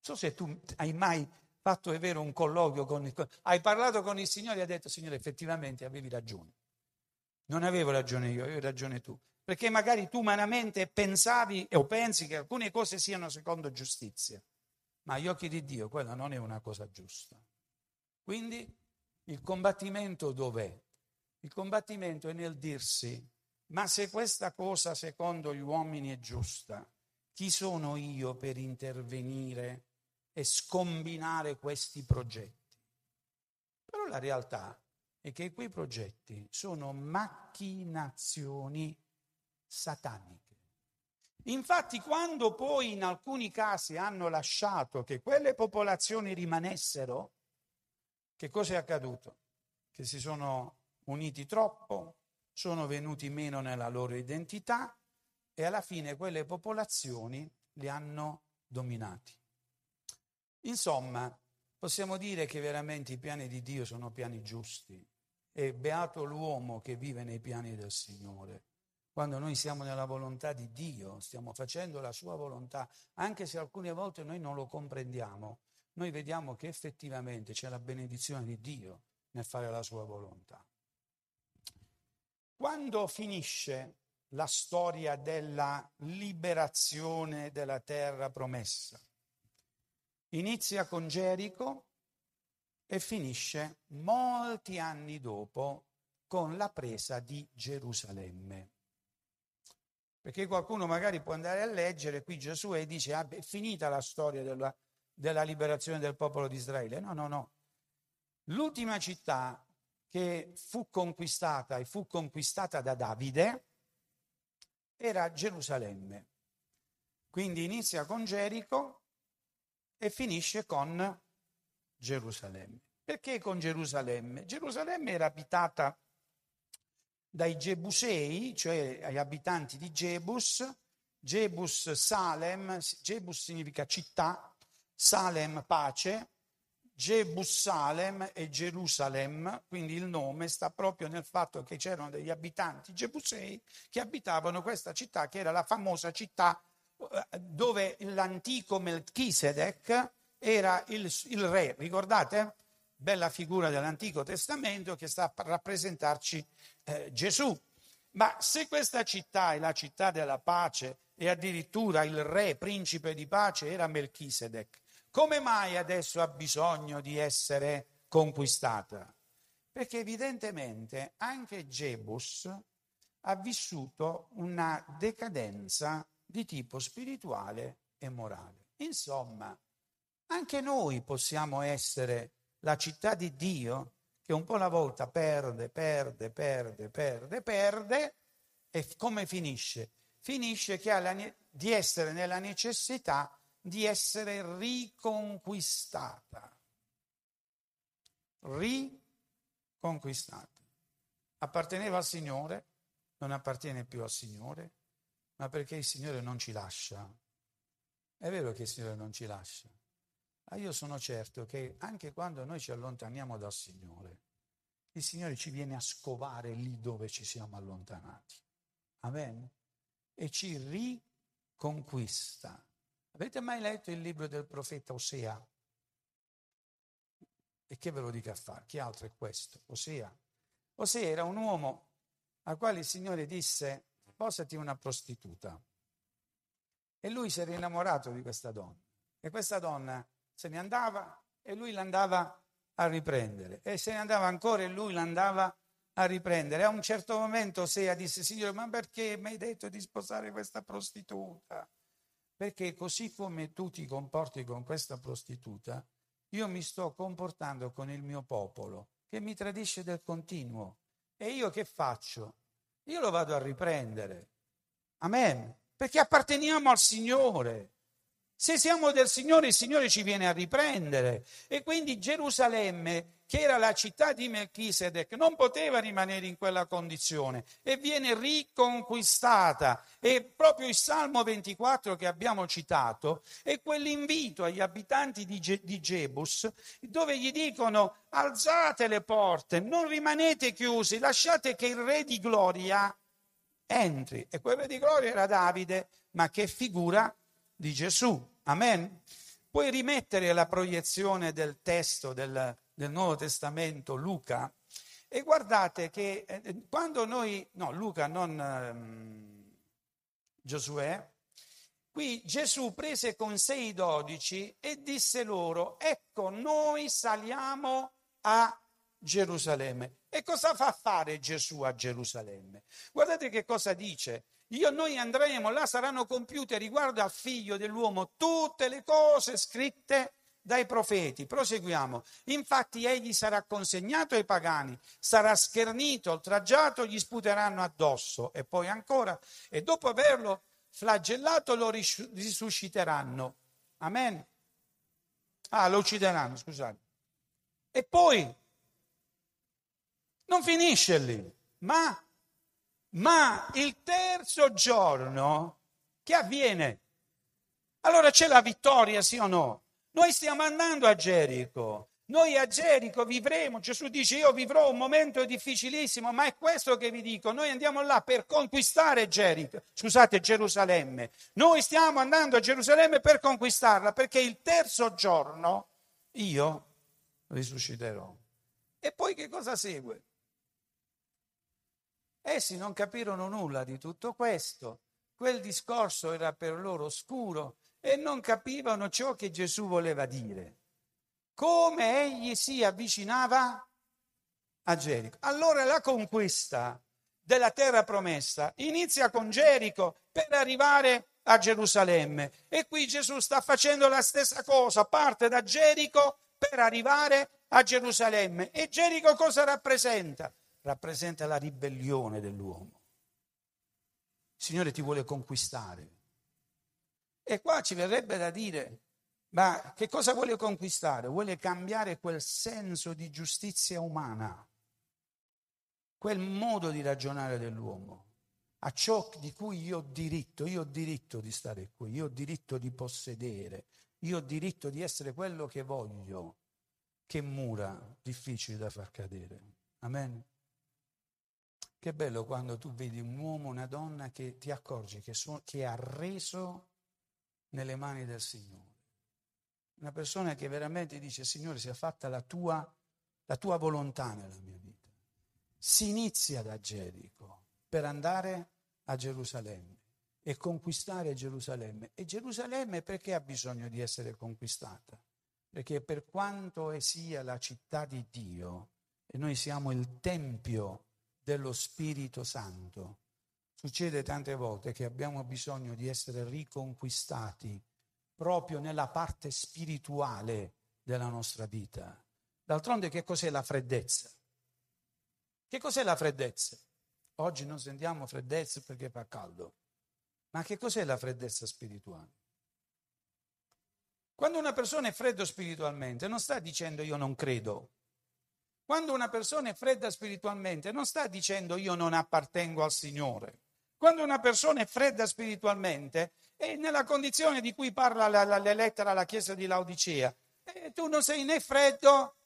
Speaker 1: so se tu hai mai fatto, è vero, un colloquio con il... Hai parlato con il Signore e hai detto Signore effettivamente avevi ragione. Non avevo ragione io, avevi ragione tu perché magari tu umanamente pensavi o pensi che alcune cose siano secondo giustizia, ma agli occhi di Dio quella non è una cosa giusta. Quindi il combattimento dov'è? Il combattimento è nel dirsi, ma se questa cosa secondo gli uomini è giusta, chi sono io per intervenire e scombinare questi progetti? Però la realtà è che quei progetti sono macchinazioni sataniche. Infatti, quando poi in alcuni casi hanno lasciato che quelle popolazioni rimanessero, che cosa è accaduto? Che si sono uniti troppo, sono venuti meno nella loro identità e alla fine quelle popolazioni li hanno dominati. Insomma, possiamo dire che veramente i piani di Dio sono piani giusti e beato l'uomo che vive nei piani del Signore. Quando noi siamo nella volontà di Dio, stiamo facendo la sua volontà, anche se alcune volte noi non lo comprendiamo, noi vediamo che effettivamente c'è la benedizione di Dio nel fare la sua volontà. Quando finisce la storia della liberazione della terra promessa? Inizia con Gerico e finisce molti anni dopo con la presa di Gerusalemme. Perché qualcuno magari può andare a leggere qui Giosuè dice ah, è finita la storia della, della liberazione del popolo di Israele. No, no, no. L'ultima città che fu conquistata e fu conquistata da Davide era Gerusalemme. Quindi inizia con Gerico e finisce con Gerusalemme. Perché con Gerusalemme? Gerusalemme era abitata dai Gebusei, cioè agli abitanti di Jebus, Jebus Salem, Jebus significa città, Salem pace, Jebus Salem e Gerusalem, quindi il nome sta proprio nel fatto che c'erano degli abitanti Gebusei che abitavano questa città, che era la famosa città eh, dove l'antico Melchisedec era il, il re, ricordate? bella figura dell'Antico Testamento che sta a rappresentarci eh, Gesù. Ma se questa città è la città della pace e addirittura il re, principe di pace, era Melchisedec, come mai adesso ha bisogno di essere conquistata? Perché evidentemente anche Jebus ha vissuto una decadenza di tipo spirituale e morale. Insomma, anche noi possiamo essere la città di Dio che un po' alla volta perde, perde, perde, perde, perde e come finisce? Finisce che ha la, di essere nella necessità di essere riconquistata. Riconquistata. Apparteneva al Signore, non appartiene più al Signore, ma perché il Signore non ci lascia È vero che il Signore non ci lascia, ma io sono certo che anche quando noi ci allontaniamo dal Signore, il Signore ci viene a scovare lì dove ci siamo allontanati. Amen? E ci riconquista. Avete mai letto il libro del profeta Osea? E che ve lo dica a fare? Chi altro è questo? Osea. Osea era un uomo al quale il Signore disse, sposati una prostituta. E lui si era innamorato di questa donna. E questa donna se ne andava e lui l'andava a riprendere. E se ne andava ancora e lui l'andava a riprendere. A un certo momento Osea disse, Signore, ma perché mi hai detto di sposare questa prostituta? Perché così come tu ti comporti con questa prostituta, io mi sto comportando con il mio popolo che mi tradisce del continuo. E io che faccio? Io lo vado a riprendere. Amen. Perché apparteniamo al Signore. Se siamo del Signore, il Signore ci viene a riprendere. E quindi Gerusalemme, che era la città di Melchisedec, non poteva rimanere in quella condizione e viene riconquistata. E proprio il Salmo 24 che abbiamo citato è quell'invito agli abitanti di, Ge- di Jebus dove gli dicono alzate le porte, non rimanete chiusi, lasciate che il Re di Gloria entri. E quel Re di Gloria era Davide, ma che figura di Gesù. Amen. Puoi rimettere la proiezione del testo del, del Nuovo Testamento, Luca, e guardate che eh, quando noi, no, Luca, non um, Giosuè, qui Gesù prese con sé i dodici e disse loro, ecco, noi saliamo a Gerusalemme. E cosa fa fare Gesù a Gerusalemme? Guardate che cosa dice. Io, noi andremo, là saranno compiute riguardo al figlio dell'uomo tutte le cose scritte dai profeti. Proseguiamo. Infatti egli sarà consegnato ai pagani, sarà schernito, oltraggiato, gli sputeranno addosso. E poi ancora, e dopo averlo flagellato lo risusciteranno. Amen. Ah, lo uccideranno, scusate. E poi non finisce lì, ma ma il terzo giorno, che avviene? Allora c'è la vittoria, sì o no? Noi stiamo andando a Gerico. Noi a Gerico vivremo, Gesù dice io vivrò un momento difficilissimo, ma è questo che vi dico, noi andiamo là per conquistare Gerico, scusate Gerusalemme, noi stiamo andando a Gerusalemme per conquistarla perché il terzo giorno io risusciterò. E poi che cosa segue? Essi non capirono nulla di tutto questo. Quel discorso era per loro oscuro e non capivano ciò che Gesù voleva dire. Come egli si avvicinava a Gerico. Allora la conquista della terra promessa inizia con Gerico per arrivare a Gerusalemme. E qui Gesù sta facendo la stessa cosa, parte da Gerico per arrivare a Gerusalemme. E Gerico cosa rappresenta? Rappresenta la ribellione dell'uomo. Il Signore ti vuole conquistare. E qua ci verrebbe da dire, ma che cosa vuole conquistare? Vuole cambiare quel senso di giustizia umana, quel modo di ragionare dell'uomo, a ciò di cui io ho diritto, io ho diritto di stare qui, io ho diritto di possedere, io ho diritto di essere quello che voglio. Che mura difficili da far cadere. Amen. Che bello quando tu vedi un uomo, una donna che ti accorgi che, so, che ha reso nelle mani del Signore. Una persona che veramente dice, Signore, sia fatta la tua, la tua volontà nella mia vita. Si inizia da Gerico per andare a Gerusalemme e conquistare Gerusalemme. E Gerusalemme perché ha bisogno di essere conquistata? Perché per quanto sia la città di Dio, e noi siamo il Tempio dello Spirito Santo. Succede tante volte che abbiamo bisogno di essere riconquistati proprio nella parte spirituale della nostra vita. D'altronde che cos'è la freddezza? Che cos'è la freddezza? Oggi non sentiamo freddezza perché fa caldo, ma che cos'è la freddezza spirituale? Quando una persona è fredda spiritualmente non sta dicendo io non credo, quando una persona è fredda spiritualmente non sta dicendo io non appartengo al Signore. Quando una persona è fredda spiritualmente è nella condizione di cui parla la, la, la lettera alla chiesa di Laodicea. E tu non sei né freddo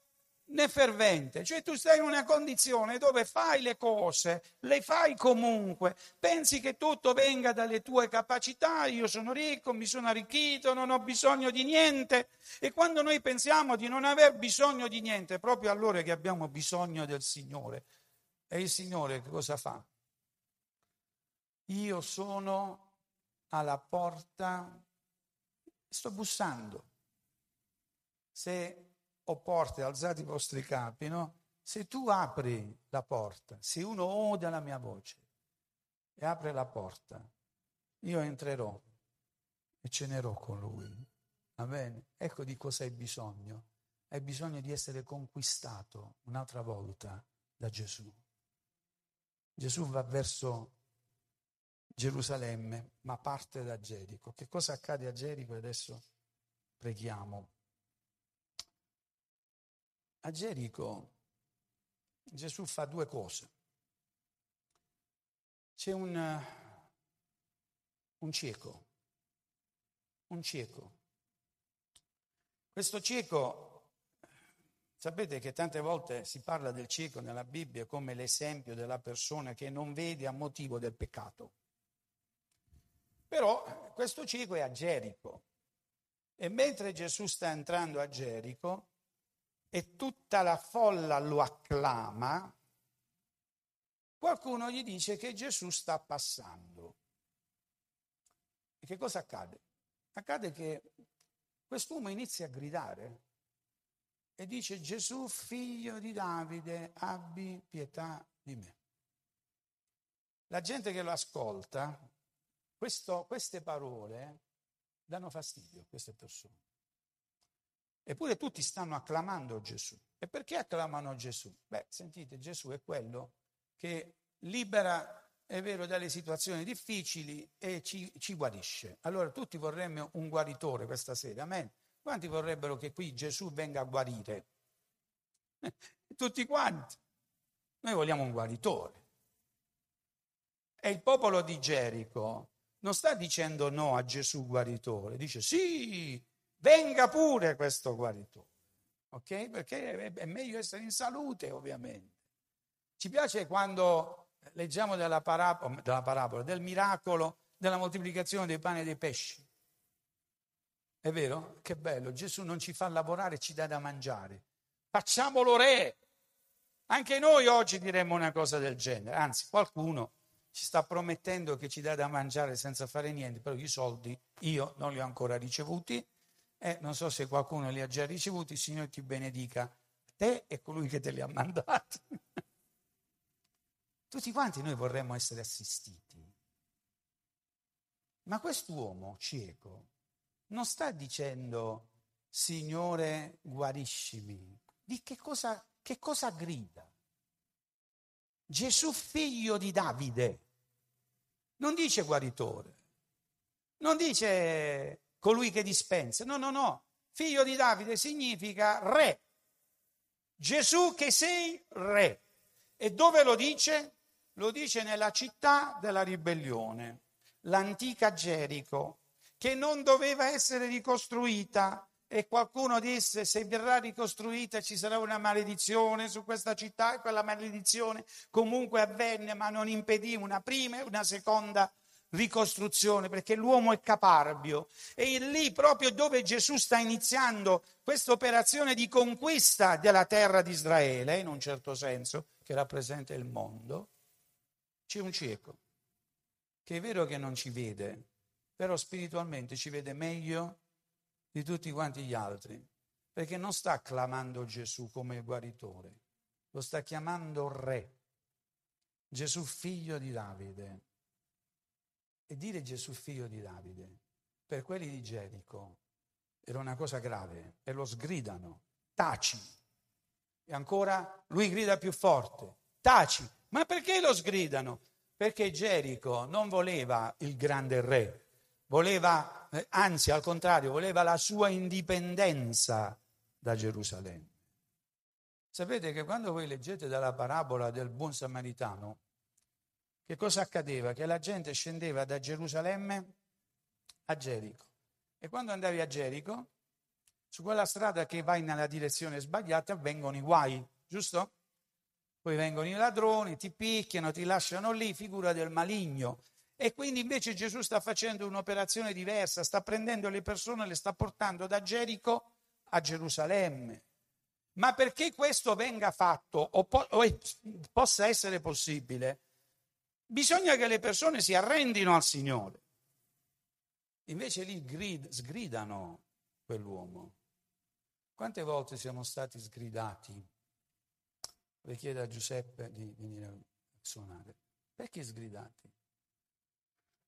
Speaker 1: né fervente, cioè tu stai in una condizione dove fai le cose, le fai comunque, pensi che tutto venga dalle tue capacità, io sono ricco, mi sono arricchito, non ho bisogno di niente e quando noi pensiamo di non aver bisogno di niente, proprio allora che abbiamo bisogno del Signore. E il Signore cosa fa? Io sono alla porta, sto bussando. Se ho porte, alzate i vostri capi, no? Se tu apri la porta, se uno ode la mia voce e apre la porta, io entrerò e cenerò con lui. Va bene? Ecco di cosa hai bisogno. Hai bisogno di essere conquistato un'altra volta da Gesù. Gesù va verso Gerusalemme, ma parte da Gerico. Che cosa accade a Gerico? Adesso preghiamo. A Gerico Gesù fa due cose. C'è un, un cieco, un cieco. Questo cieco, sapete che tante volte si parla del cieco nella Bibbia come l'esempio della persona che non vede a motivo del peccato. Però questo cieco è a Gerico e mentre Gesù sta entrando a Gerico e tutta la folla lo acclama, qualcuno gli dice che Gesù sta passando. E che cosa accade? Accade che quest'uomo inizia a gridare e dice Gesù figlio di Davide, abbi pietà di me. La gente che lo ascolta questo, queste parole danno fastidio a queste persone. Eppure tutti stanno acclamando Gesù. E perché acclamano Gesù? Beh, sentite, Gesù è quello che libera, è vero, dalle situazioni difficili e ci, ci guarisce. Allora tutti vorremmo un guaritore questa sera, amen? Quanti vorrebbero che qui Gesù venga a guarire? tutti quanti. Noi vogliamo un guaritore. E il popolo di Gerico non sta dicendo no a Gesù guaritore, dice sì, venga pure questo guaritore. Ok? Perché è meglio essere in salute, ovviamente. Ci piace quando leggiamo della parabola, della parabola del miracolo della moltiplicazione dei pani e dei pesci. È vero? Che bello, Gesù non ci fa lavorare, ci dà da mangiare. Facciamolo re. Anche noi oggi diremmo una cosa del genere, anzi qualcuno ci sta promettendo che ci dà da mangiare senza fare niente, però i soldi io non li ho ancora ricevuti e non so se qualcuno li ha già ricevuti, il Signore ti benedica te e colui che te li ha mandati. Tutti quanti noi vorremmo essere assistiti. Ma quest'uomo cieco non sta dicendo Signore guariscimi. Di che cosa, che cosa grida? Gesù figlio di Davide. Non dice guaritore, non dice colui che dispensa, no, no, no. Figlio di Davide significa re. Gesù che sei re. E dove lo dice? Lo dice nella città della ribellione, l'antica Gerico, che non doveva essere ricostruita, e qualcuno disse se verrà ricostruita ci sarà una maledizione su questa città e quella maledizione comunque avvenne ma non impedì una prima e una seconda ricostruzione perché l'uomo è caparbio e lì proprio dove Gesù sta iniziando questa operazione di conquista della terra di Israele in un certo senso che rappresenta il mondo c'è un cieco che è vero che non ci vede però spiritualmente ci vede meglio di tutti quanti gli altri, perché non sta clamando Gesù come guaritore, lo sta chiamando re, Gesù figlio di Davide. E dire Gesù figlio di Davide per quelli di Gerico era una cosa grave e lo sgridano, taci. E ancora lui grida più forte, taci. Ma perché lo sgridano? Perché Gerico non voleva il grande re, voleva eh, anzi al contrario, voleva la sua indipendenza da Gerusalemme. Sapete che quando voi leggete dalla parabola del buon samaritano, che cosa accadeva? Che la gente scendeva da Gerusalemme a Gerico. E quando andavi a Gerico, su quella strada che vai nella direzione sbagliata avvengono i guai, giusto? Poi vengono i ladroni, ti picchiano, ti lasciano lì, figura del maligno. E quindi invece Gesù sta facendo un'operazione diversa, sta prendendo le persone le sta portando da Gerico a Gerusalemme. Ma perché questo venga fatto o, po- o possa essere possibile, bisogna che le persone si arrendino al Signore. Invece lì grid- sgridano quell'uomo. Quante volte siamo stati sgridati? Le chiedo a Giuseppe di venire a suonare. Perché sgridati?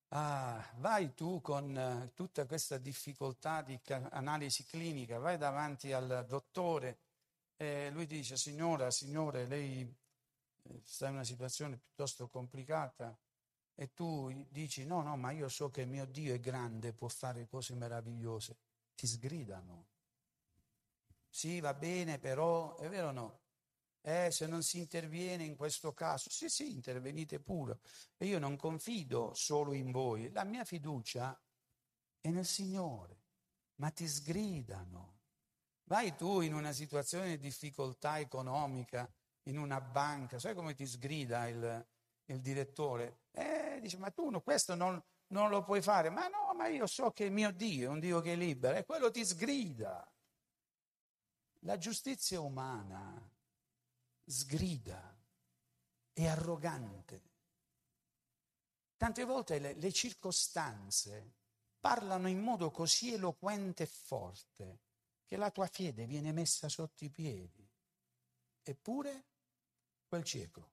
Speaker 1: Ah, vai tu con eh, tutta questa difficoltà di analisi clinica, vai davanti al dottore e lui dice, signora, signore, lei eh, sta in una situazione piuttosto complicata e tu dici, no, no, ma io so che mio Dio è grande, può fare cose meravigliose. Ti sgridano. Sì, va bene, però, è vero o no? Eh, se non si interviene in questo caso, sì, sì, intervenite pure. E io non confido solo in voi, la mia fiducia è nel Signore, ma ti sgridano. Vai tu in una situazione di difficoltà economica, in una banca, sai come ti sgrida il, il direttore? Eh, dice, ma tu no, questo non, non lo puoi fare. Ma no, ma io so che mio Dio è un Dio che è libero e quello ti sgrida. La giustizia umana sgrida, è arrogante. Tante volte le, le circostanze parlano in modo così eloquente e forte che la tua fede viene messa sotto i piedi. Eppure quel cieco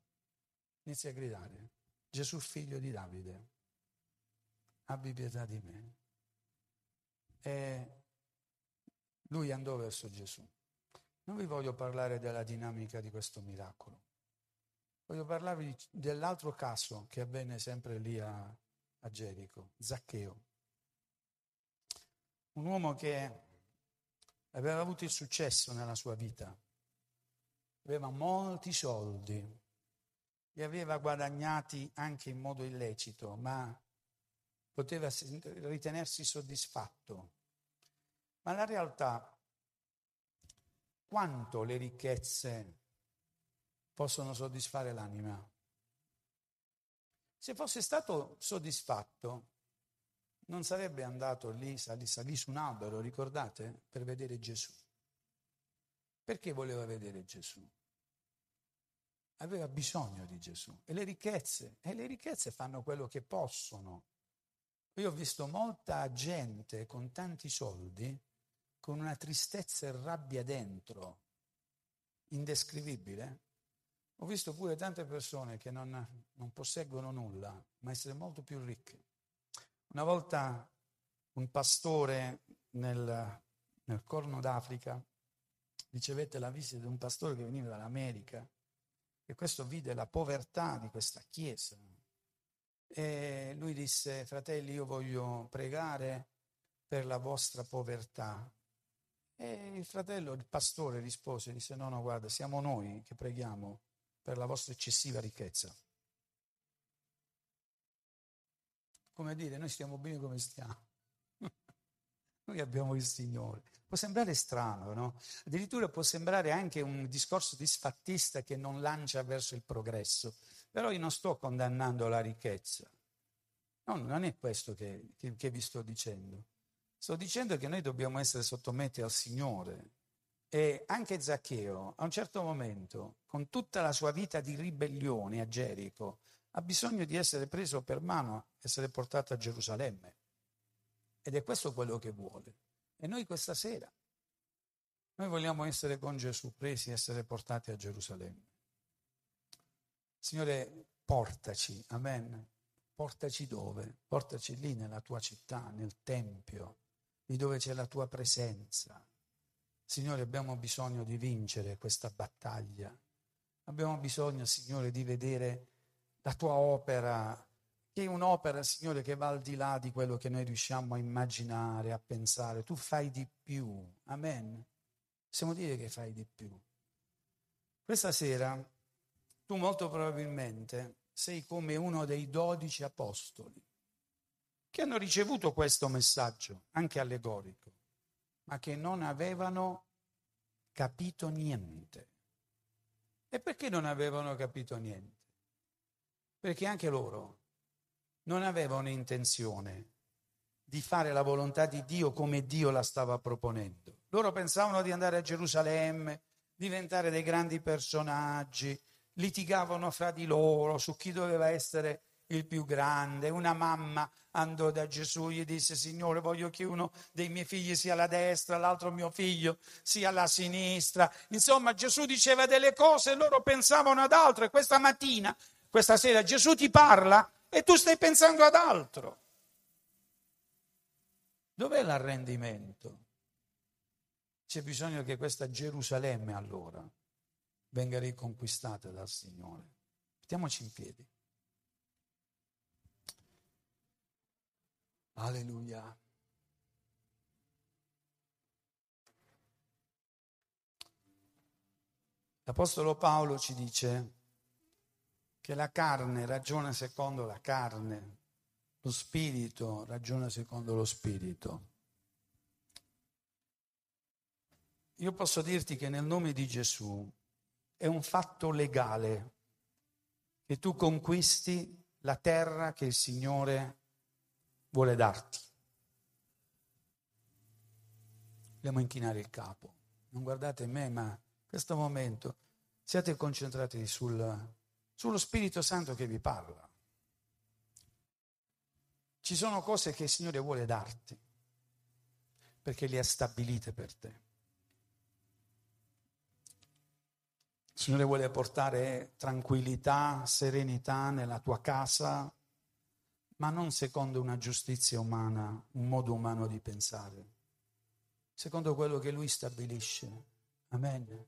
Speaker 1: inizia a gridare, Gesù figlio di Davide, abbi pietà di me. E lui andò verso Gesù. Non vi voglio parlare della dinamica di questo miracolo. Voglio parlarvi dell'altro caso che avvenne sempre lì a, a Gerico, Zaccheo. Un uomo che aveva avuto il successo nella sua vita, aveva molti soldi, li aveva guadagnati anche in modo illecito, ma poteva ritenersi soddisfatto. Ma la realtà quanto le ricchezze possono soddisfare l'anima. Se fosse stato soddisfatto, non sarebbe andato lì, salì, salì su un albero, ricordate, per vedere Gesù. Perché voleva vedere Gesù? Aveva bisogno di Gesù. E le ricchezze, e le ricchezze fanno quello che possono. Io ho visto molta gente con tanti soldi con una tristezza e rabbia dentro, indescrivibile. Ho visto pure tante persone che non, non posseggono nulla, ma essere molto più ricche. Una volta un pastore nel, nel Corno d'Africa ricevette la visita di un pastore che veniva dall'America e questo vide la povertà di questa chiesa. E lui disse, fratelli, io voglio pregare per la vostra povertà. E il fratello, il pastore, rispose, disse, no, no, guarda, siamo noi che preghiamo per la vostra eccessiva ricchezza. Come dire, noi stiamo bene come stiamo. Noi abbiamo il Signore. Può sembrare strano, no? Addirittura può sembrare anche un discorso disfattista che non lancia verso il progresso. Però io non sto condannando la ricchezza. No, non è questo che, che, che vi sto dicendo. Sto dicendo che noi dobbiamo essere sottomessi al Signore. E anche Zaccheo, a un certo momento, con tutta la sua vita di ribellione a Gerico, ha bisogno di essere preso per mano, essere portato a Gerusalemme. Ed è questo quello che vuole. E noi questa sera, noi vogliamo essere con Gesù, presi e essere portati a Gerusalemme. Signore, portaci, amen. Portaci dove? Portaci lì nella tua città, nel Tempio, di dove c'è la tua presenza. Signore, abbiamo bisogno di vincere questa battaglia. Abbiamo bisogno, Signore, di vedere la tua opera, che è un'opera, Signore, che va al di là di quello che noi riusciamo a immaginare, a pensare. Tu fai di più. Amen. Possiamo dire che fai di più. Questa sera tu molto probabilmente sei come uno dei dodici apostoli che hanno ricevuto questo messaggio, anche allegorico, ma che non avevano capito niente. E perché non avevano capito niente? Perché anche loro non avevano intenzione di fare la volontà di Dio come Dio la stava proponendo. Loro pensavano di andare a Gerusalemme, diventare dei grandi personaggi, litigavano fra di loro su chi doveva essere il più grande. Una mamma andò da Gesù e gli disse, Signore, voglio che uno dei miei figli sia alla destra, l'altro mio figlio sia alla sinistra. Insomma, Gesù diceva delle cose e loro pensavano ad altro. E questa mattina, questa sera, Gesù ti parla e tu stai pensando ad altro. Dov'è l'arrendimento? C'è bisogno che questa Gerusalemme allora venga riconquistata dal Signore. Mettiamoci in piedi. Alleluia. L'Apostolo Paolo ci dice che la carne ragiona secondo la carne, lo spirito ragiona secondo lo spirito. Io posso dirti che nel nome di Gesù è un fatto legale che tu conquisti la terra che il Signore vuole darti. Dobbiamo inchinare il capo. Non guardate me, ma in questo momento siate concentrati sul, sullo Spirito Santo che vi parla. Ci sono cose che il Signore vuole darti perché le ha stabilite per te. Il Signore vuole portare tranquillità, serenità nella tua casa, ma non secondo una giustizia umana, un modo umano di pensare, secondo quello che Lui stabilisce. Amen.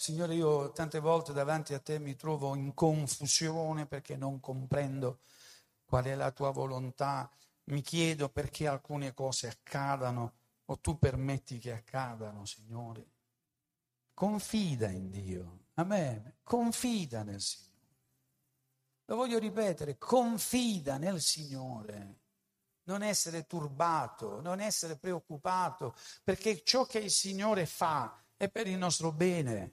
Speaker 1: Signore, io tante volte davanti a te mi trovo in confusione perché non comprendo qual è la tua volontà, mi chiedo perché alcune cose accadano o tu permetti che accadano, Signore. Confida in Dio, amen, confida nel Signore. Lo voglio ripetere, confida nel Signore, non essere turbato, non essere preoccupato, perché ciò che il Signore fa è per il nostro bene.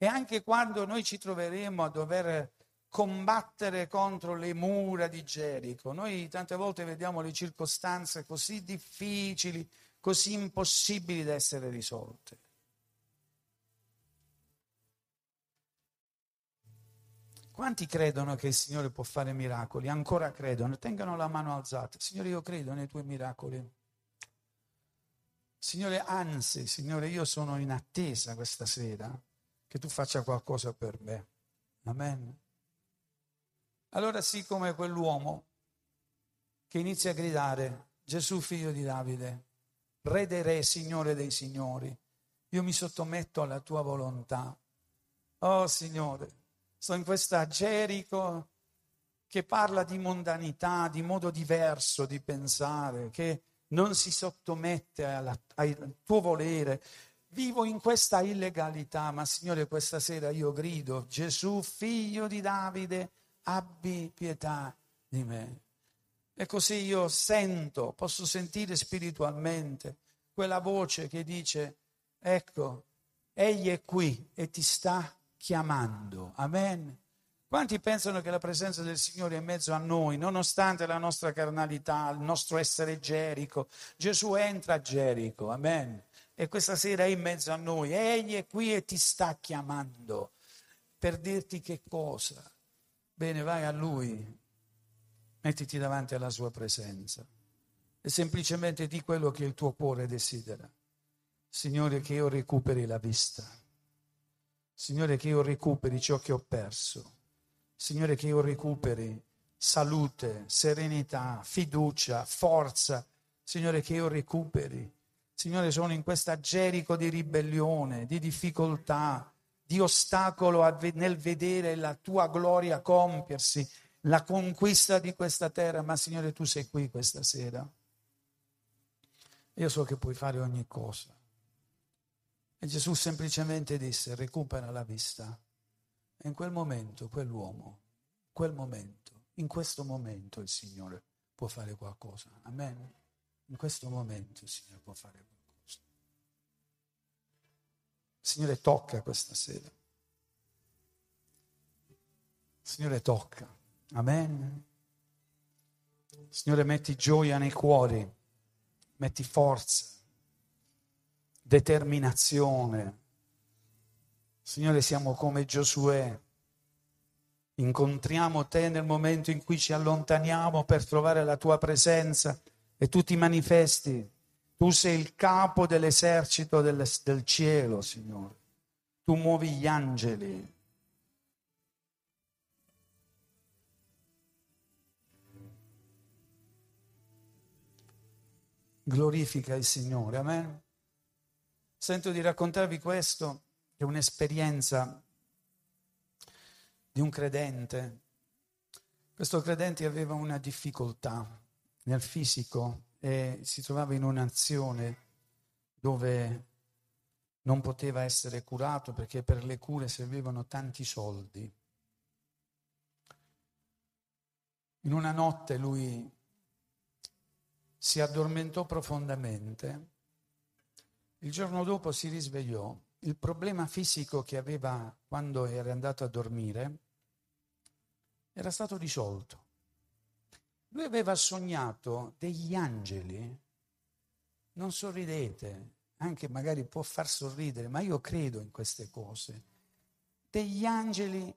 Speaker 1: E anche quando noi ci troveremo a dover combattere contro le mura di Gerico, noi tante volte vediamo le circostanze così difficili, così impossibili da essere risolte. Quanti credono che il Signore può fare miracoli? Ancora credono? Tengano la mano alzata. Signore, io credo nei tuoi miracoli. Signore, anzi, Signore, io sono in attesa questa sera che tu faccia qualcosa per me. Amen. Allora sì come quell'uomo che inizia a gridare, Gesù figlio di Davide, re dei re, Signore dei signori, io mi sottometto alla tua volontà. Oh Signore, sto in questa Gerico che parla di mondanità, di modo diverso di pensare, che non si sottomette alla, al tuo volere. Vivo in questa illegalità, ma Signore, questa sera io grido, Gesù, figlio di Davide, abbi pietà di me. E così io sento, posso sentire spiritualmente quella voce che dice, ecco, egli è qui e ti sta chiamando. Amen. Quanti pensano che la presenza del Signore è in mezzo a noi, nonostante la nostra carnalità, il nostro essere Gerico? Gesù entra a Gerico, amen. E questa sera è in mezzo a noi. Egli è qui e ti sta chiamando per dirti che cosa. Bene, vai a Lui, mettiti davanti alla Sua presenza e semplicemente di quello che il tuo cuore desidera. Signore, che io recuperi la vista Signore, che io recuperi ciò che ho perso. Signore, che io recuperi salute, serenità, fiducia, forza. Signore, che io recuperi. Signore, sono in questa Gerico di ribellione, di difficoltà, di ostacolo nel vedere la tua gloria compiersi, la conquista di questa terra. Ma Signore, tu sei qui questa sera. Io so che puoi fare ogni cosa. E Gesù semplicemente disse, recupera la vista. E in quel momento, quell'uomo, quel momento, in questo momento il Signore può fare qualcosa. Amen. In questo momento il Signore può fare qualcosa. Il Signore tocca questa sera. Il Signore tocca. Amen. Signore, metti gioia nei cuori, metti forza, determinazione. Signore, siamo come Giosuè. Incontriamo te nel momento in cui ci allontaniamo per trovare la tua presenza e tu ti manifesti. Tu sei il capo dell'esercito del, del cielo, Signore. Tu muovi gli angeli. glorifica il Signore. Amen. Sento di raccontarvi questo, è un'esperienza di un credente. Questo credente aveva una difficoltà nel fisico e si trovava in un'azione dove non poteva essere curato perché per le cure servivano tanti soldi. In una notte lui si addormentò profondamente, il giorno dopo si risvegliò, il problema fisico che aveva quando era andato a dormire era stato risolto. Lui aveva sognato degli angeli, non sorridete, anche magari può far sorridere, ma io credo in queste cose, degli angeli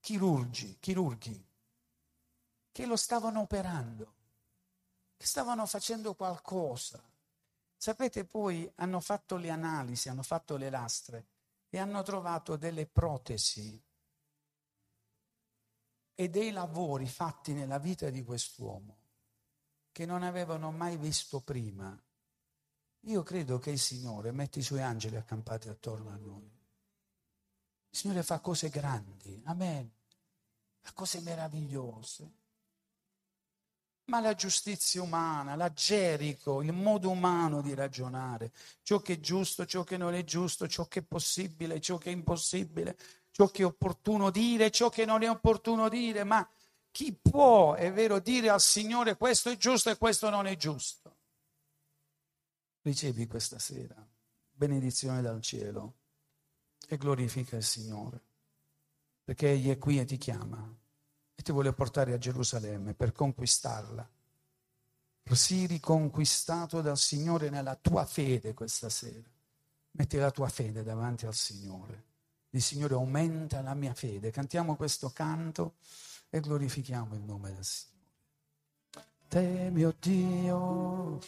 Speaker 1: chirurgi, chirurghi, che lo stavano operando che stavano facendo qualcosa. Sapete, poi hanno fatto le analisi, hanno fatto le lastre e hanno trovato delle protesi e dei lavori fatti nella vita di quest'uomo che non avevano mai visto prima. Io credo che il Signore mette i suoi angeli accampati attorno a noi. Il Signore fa cose grandi, amen, fa cose meravigliose ma la giustizia umana, la Gerico, il modo umano di ragionare, ciò che è giusto, ciò che non è giusto, ciò che è possibile, ciò che è impossibile, ciò che è opportuno dire, ciò che non è opportuno dire, ma chi può, è vero, dire al Signore questo è giusto e questo non è giusto? Ricevi questa sera benedizione dal cielo e glorifica il Signore, perché Egli è qui e ti chiama e ti vuole portare a Gerusalemme per conquistarla. Sii riconquistato dal Signore nella tua fede questa sera. Metti la tua fede davanti al Signore. Il Signore aumenta la mia fede. Cantiamo questo canto e glorifichiamo il nome del Signore. Te, mio Dio,